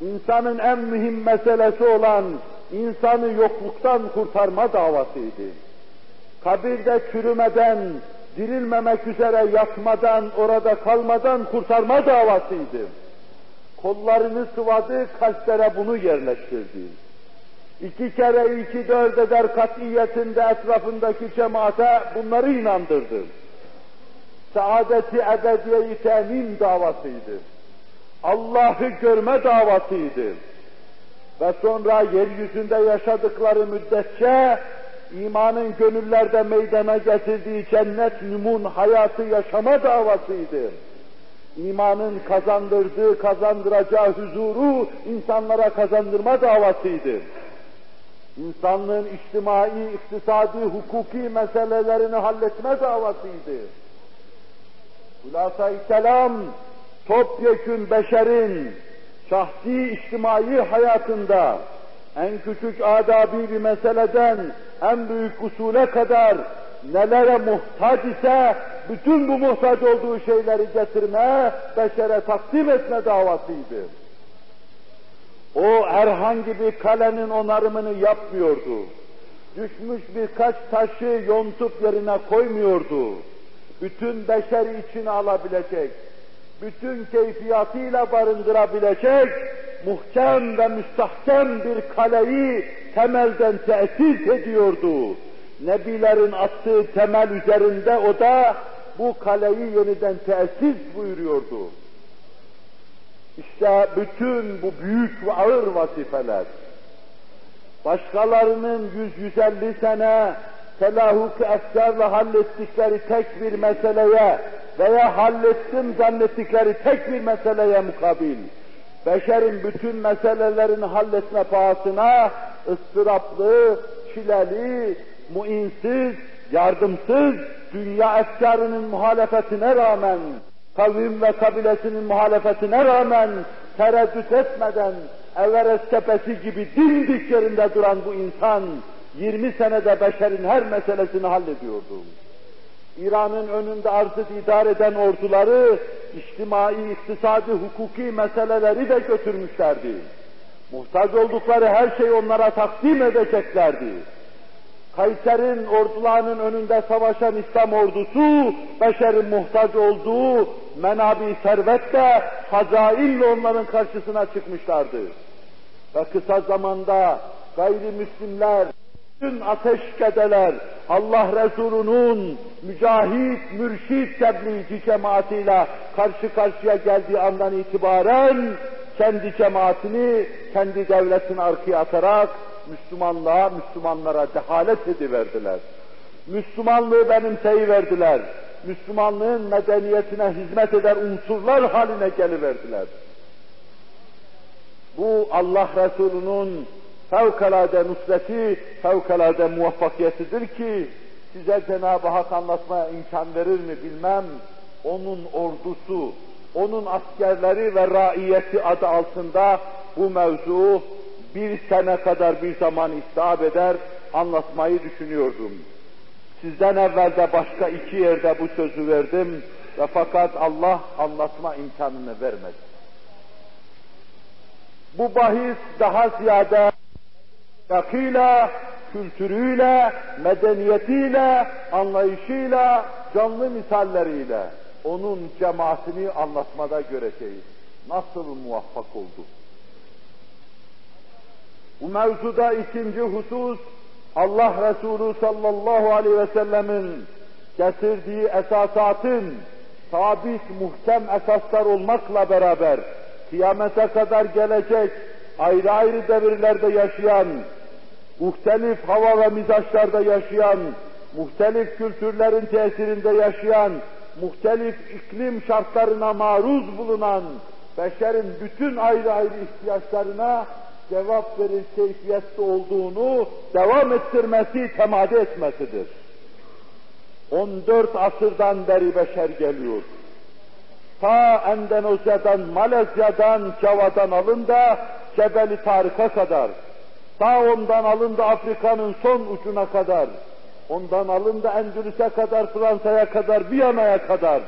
insanın en mühim meselesi olan insanı yokluktan kurtarma davasıydı. Kabirde çürümeden, dirilmemek üzere yatmadan, orada kalmadan kurtarma davasıydı. Kollarını sıvadı, kalplere bunu yerleştirdi. İki kere iki dört eder katiyetinde etrafındaki cemaate bunları inandırdı. Saadeti ebediyeyi temin davasıydı. Allah'ı görme davasıydı. Ve sonra yeryüzünde yaşadıkları müddetçe imanın gönüllerde meydana getirdiği cennet nümun hayatı yaşama davasıydı. İmanın kazandırdığı, kazandıracağı huzuru insanlara kazandırma davasıydı. İnsanlığın içtimai, iktisadi, hukuki meselelerini halletme davasıydı. Hulasa-i kelam, topyekün beşerin şahsi içtimai hayatında en küçük adabi bir meseleden en büyük usule kadar nelere muhtaç ise bütün bu muhtaç olduğu şeyleri getirme, beşere takdim etme davasıydı. O herhangi bir kalenin onarımını yapmıyordu. Düşmüş birkaç taşı yontup yerine koymuyordu. Bütün beşer içine alabilecek, bütün keyfiyatıyla barındırabilecek, muhkem ve müstahkem bir kaleyi temelden tesis ediyordu. Nebilerin attığı temel üzerinde o da bu kaleyi yeniden tesis buyuruyordu. İşte bütün bu büyük ve ağır vazifeler, başkalarının 100-150 sene telahuk efkarla hallettikleri tek bir meseleye veya hallettim zannettikleri tek bir meseleye mukabil, beşerin bütün meselelerini halletme pahasına ıstıraplı, çileli, muinsiz, yardımsız, dünya efkarının muhalefetine rağmen, kavim ve kabilesinin muhalefetine rağmen tereddüt etmeden Everest tepesi gibi dimdik yerinde duran bu insan 20 senede beşerin her meselesini hallediyordu. İran'ın önünde arzı idare eden orduları içtimai, iktisadi, hukuki meseleleri de götürmüşlerdi. Muhtaç oldukları her şeyi onlara takdim edeceklerdi. Kayser'in ordularının önünde savaşan İslam ordusu, beşerin muhtaç olduğu menabi servetle, hazainle onların karşısına çıkmışlardı. Ve kısa zamanda gayrimüslimler, bütün ateşkedeler, Allah Resulü'nün mücahit, mürşit tebliğci cemaatiyle karşı karşıya geldiği andan itibaren kendi cemaatini, kendi devletini arkaya atarak Müslümanlığa, Müslümanlara dehalet ediverdiler. Müslümanlığı benimseyiverdiler. Müslümanlığın medeniyetine hizmet eder unsurlar haline geliverdiler. Bu Allah Resulü'nün fevkalade nusreti, fevkalade muvaffakiyetidir ki size Cenab-ı Hak anlatmaya imkan verir mi bilmem. Onun ordusu, onun askerleri ve raiyeti adı altında bu mevzu bir sene kadar bir zaman istihab eder, anlatmayı düşünüyordum. Sizden evvel de başka iki yerde bu sözü verdim ve fakat Allah anlatma imkanını vermedi. Bu bahis daha ziyade yakıyla, kültürüyle, medeniyetiyle, anlayışıyla, canlı misalleriyle onun cemaatini anlatmada göreceğiz. Nasıl muvaffak oldu? Bu mevzuda ikinci husus, Allah Resulü sallallahu aleyhi ve sellemin getirdiği esasatın sabit, muhkem esaslar olmakla beraber kıyamete kadar gelecek, ayrı ayrı devirlerde yaşayan, muhtelif hava ve mizaçlarda yaşayan, muhtelif kültürlerin tesirinde yaşayan, muhtelif iklim şartlarına maruz bulunan, beşerin bütün ayrı ayrı ihtiyaçlarına cevap verir keyfiyette olduğunu devam ettirmesi, temadi etmesidir. 14 asırdan beri beşer geliyor. Ta Endonezya'dan, Malezya'dan, Java'dan alın da Cebeli Tarık'a kadar, ta ondan alın da Afrika'nın son ucuna kadar, ondan alın da Endülüs'e kadar, Fransa'ya kadar, Viyana'ya kadar,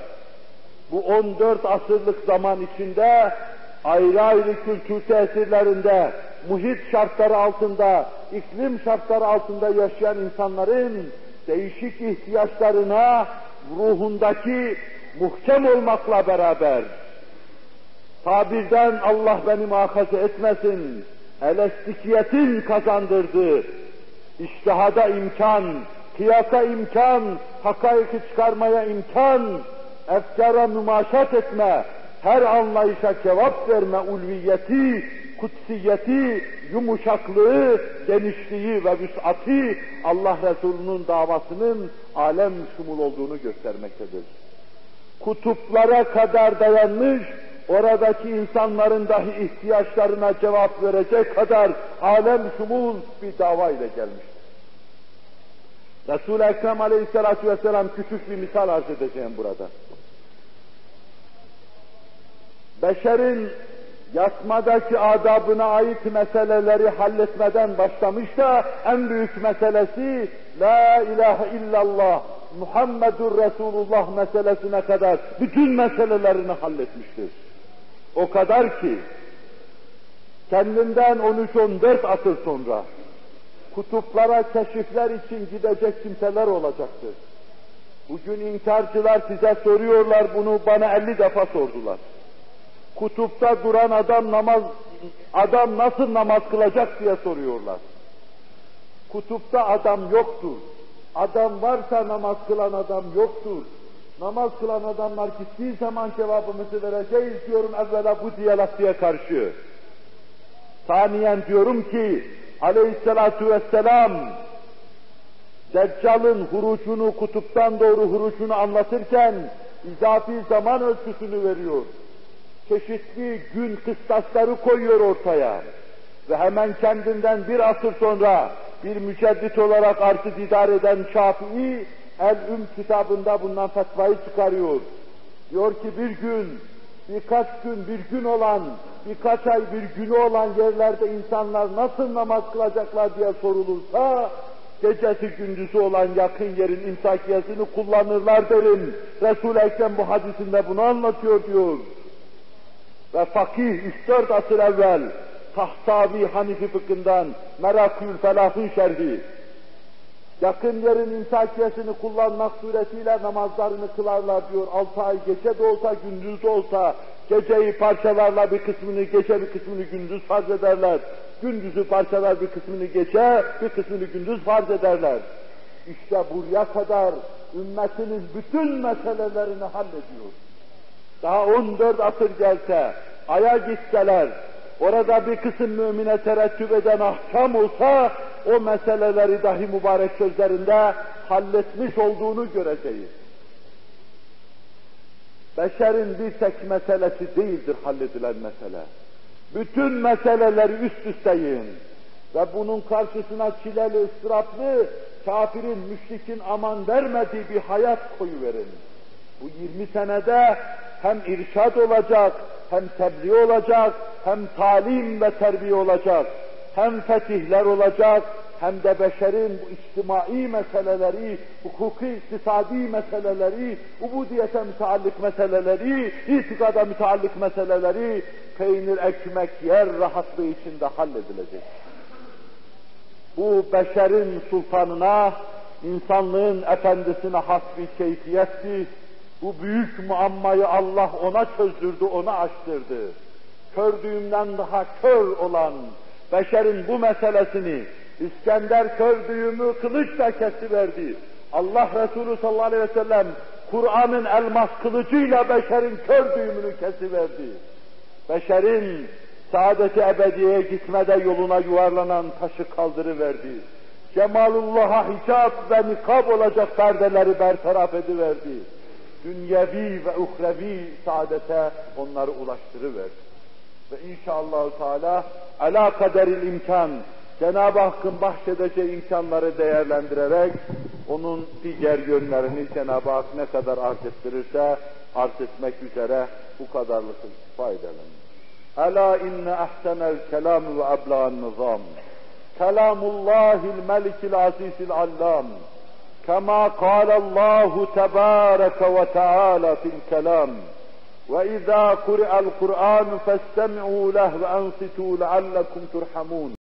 bu 14 asırlık zaman içinde ayrı ayrı kültür tesirlerinde, muhit şartları altında, iklim şartları altında yaşayan insanların değişik ihtiyaçlarına ruhundaki muhkem olmakla beraber tabirden Allah beni muhafaza etmesin, eleştikiyetin kazandırdığı, iştihada imkan, kıyasa imkan, hakaiki çıkarmaya imkan, efkara mümaşat etme, her anlayışa cevap verme ulviyeti, kutsiyeti, yumuşaklığı, genişliği ve vüs'ati Allah Resulü'nün davasının alem şumul olduğunu göstermektedir. Kutuplara kadar dayanmış, oradaki insanların dahi ihtiyaçlarına cevap verecek kadar alem şumul bir dava ile gelmiştir. Resul-i Ekrem aleyhissalatu vesselam küçük bir misal arz edeceğim burada. Beşerin yatmadaki adabına ait meseleleri halletmeden başlamış da en büyük meselesi La ilahe illallah Muhammedur Resulullah meselesine kadar bütün meselelerini halletmiştir. O kadar ki kendinden 13-14 asır sonra kutuplara keşifler için gidecek kimseler olacaktır. Bugün inkarcılar size soruyorlar bunu bana 50 defa sordular. Kutupta duran adam namaz adam nasıl namaz kılacak diye soruyorlar. Kutupta adam yoktur. Adam varsa namaz kılan adam yoktur. Namaz kılan adamlar gittiği zaman cevabımızı vereceğiz diyorum evvela bu diyalektiğe karşı. Saniyen diyorum ki aleyhissalatu vesselam Deccal'ın hurucunu, kutuptan doğru hurucunu anlatırken izafi zaman ölçüsünü veriyor. Çeşitli gün kıstasları koyuyor ortaya. Ve hemen kendinden bir asır sonra bir müceddit olarak artı idare eden Şafii, El-Üm kitabında bundan fetvayı çıkarıyor. Diyor ki bir gün, birkaç gün, bir gün olan, birkaç ay bir günü olan yerlerde insanlar nasıl namaz kılacaklar diye sorulursa, gecesi gündüzü olan yakın yerin imsakiyesini kullanırlar derim. Resul-i Ekrem bu hadisinde bunu anlatıyor diyor. Ve fakih 3-4 asır evvel Tahtavi Hanifi fıkhından Merakül Felah'ın şerhi yakın yerin imsakiyesini kullanmak suretiyle namazlarını kılarlar diyor. Altı ay gece de olsa gündüz de olsa geceyi parçalarla bir kısmını gece bir kısmını gündüz farz ederler. Gündüzü parçalar bir kısmını gece bir kısmını gündüz farz ederler. İşte buraya kadar ümmetinin bütün meselelerini hallediyor. Daha 14 asır gelse, aya gitseler, orada bir kısım mümine terettüp eden ahkam olsa, o meseleleri dahi mübarek sözlerinde halletmiş olduğunu göreceğiz. Beşerin bir tek meselesi değildir halledilen mesele. Bütün meseleleri üst üsteyin ve bunun karşısına çileli, ıstıraplı, kafirin, müşrikin aman vermediği bir hayat koyuverin. Bu 20 senede hem irşad olacak, hem tebliğ olacak, hem talim ve terbiye olacak, hem fetihler olacak, hem de beşerin bu içtimai meseleleri, hukuki iktisadi meseleleri, ubudiyete müteallik meseleleri, itikada müteallik meseleleri, peynir ekmek yer rahatlığı içinde halledilecek. Bu beşerin sultanına, insanlığın efendisine has bir keyfiyetti. Bu büyük muammayı Allah ona çözdürdü, ona açtırdı. Kördüğümden daha kör olan beşerin bu meselesini İskender kör düğümü kılıçla kesiverdi. Allah Resulü sallallahu aleyhi ve sellem Kur'an'ın elmas kılıcıyla beşerin kör düğümünü kesiverdi. Beşerin saadeti ebediye gitmede yoluna yuvarlanan taşı kaldırıverdi. Cemalullah'a hicap ve nikab olacak perdeleri bertaraf ediverdi. Dünyevi ve uhrevi saadete onları ulaştırıverdi. Ve inşallah Teala ala kaderil imkan Cenab-ı Hakk'ın bahşedeceği imkanları değerlendirerek onun diğer yönlerini Cenab-ı Hak ne kadar arz ettirirse arz etmek üzere bu kadarlık istifa edelim. Ela inne ahsenel kelam ve abla'n nizam. Kelamullahil melikil azizil allam. Kema kâlallahu tebâreke ve teâlâ fil kelam. وإذا قرئ القرآن فاستمعوا له وأنصتوا لعلكم ترحمون.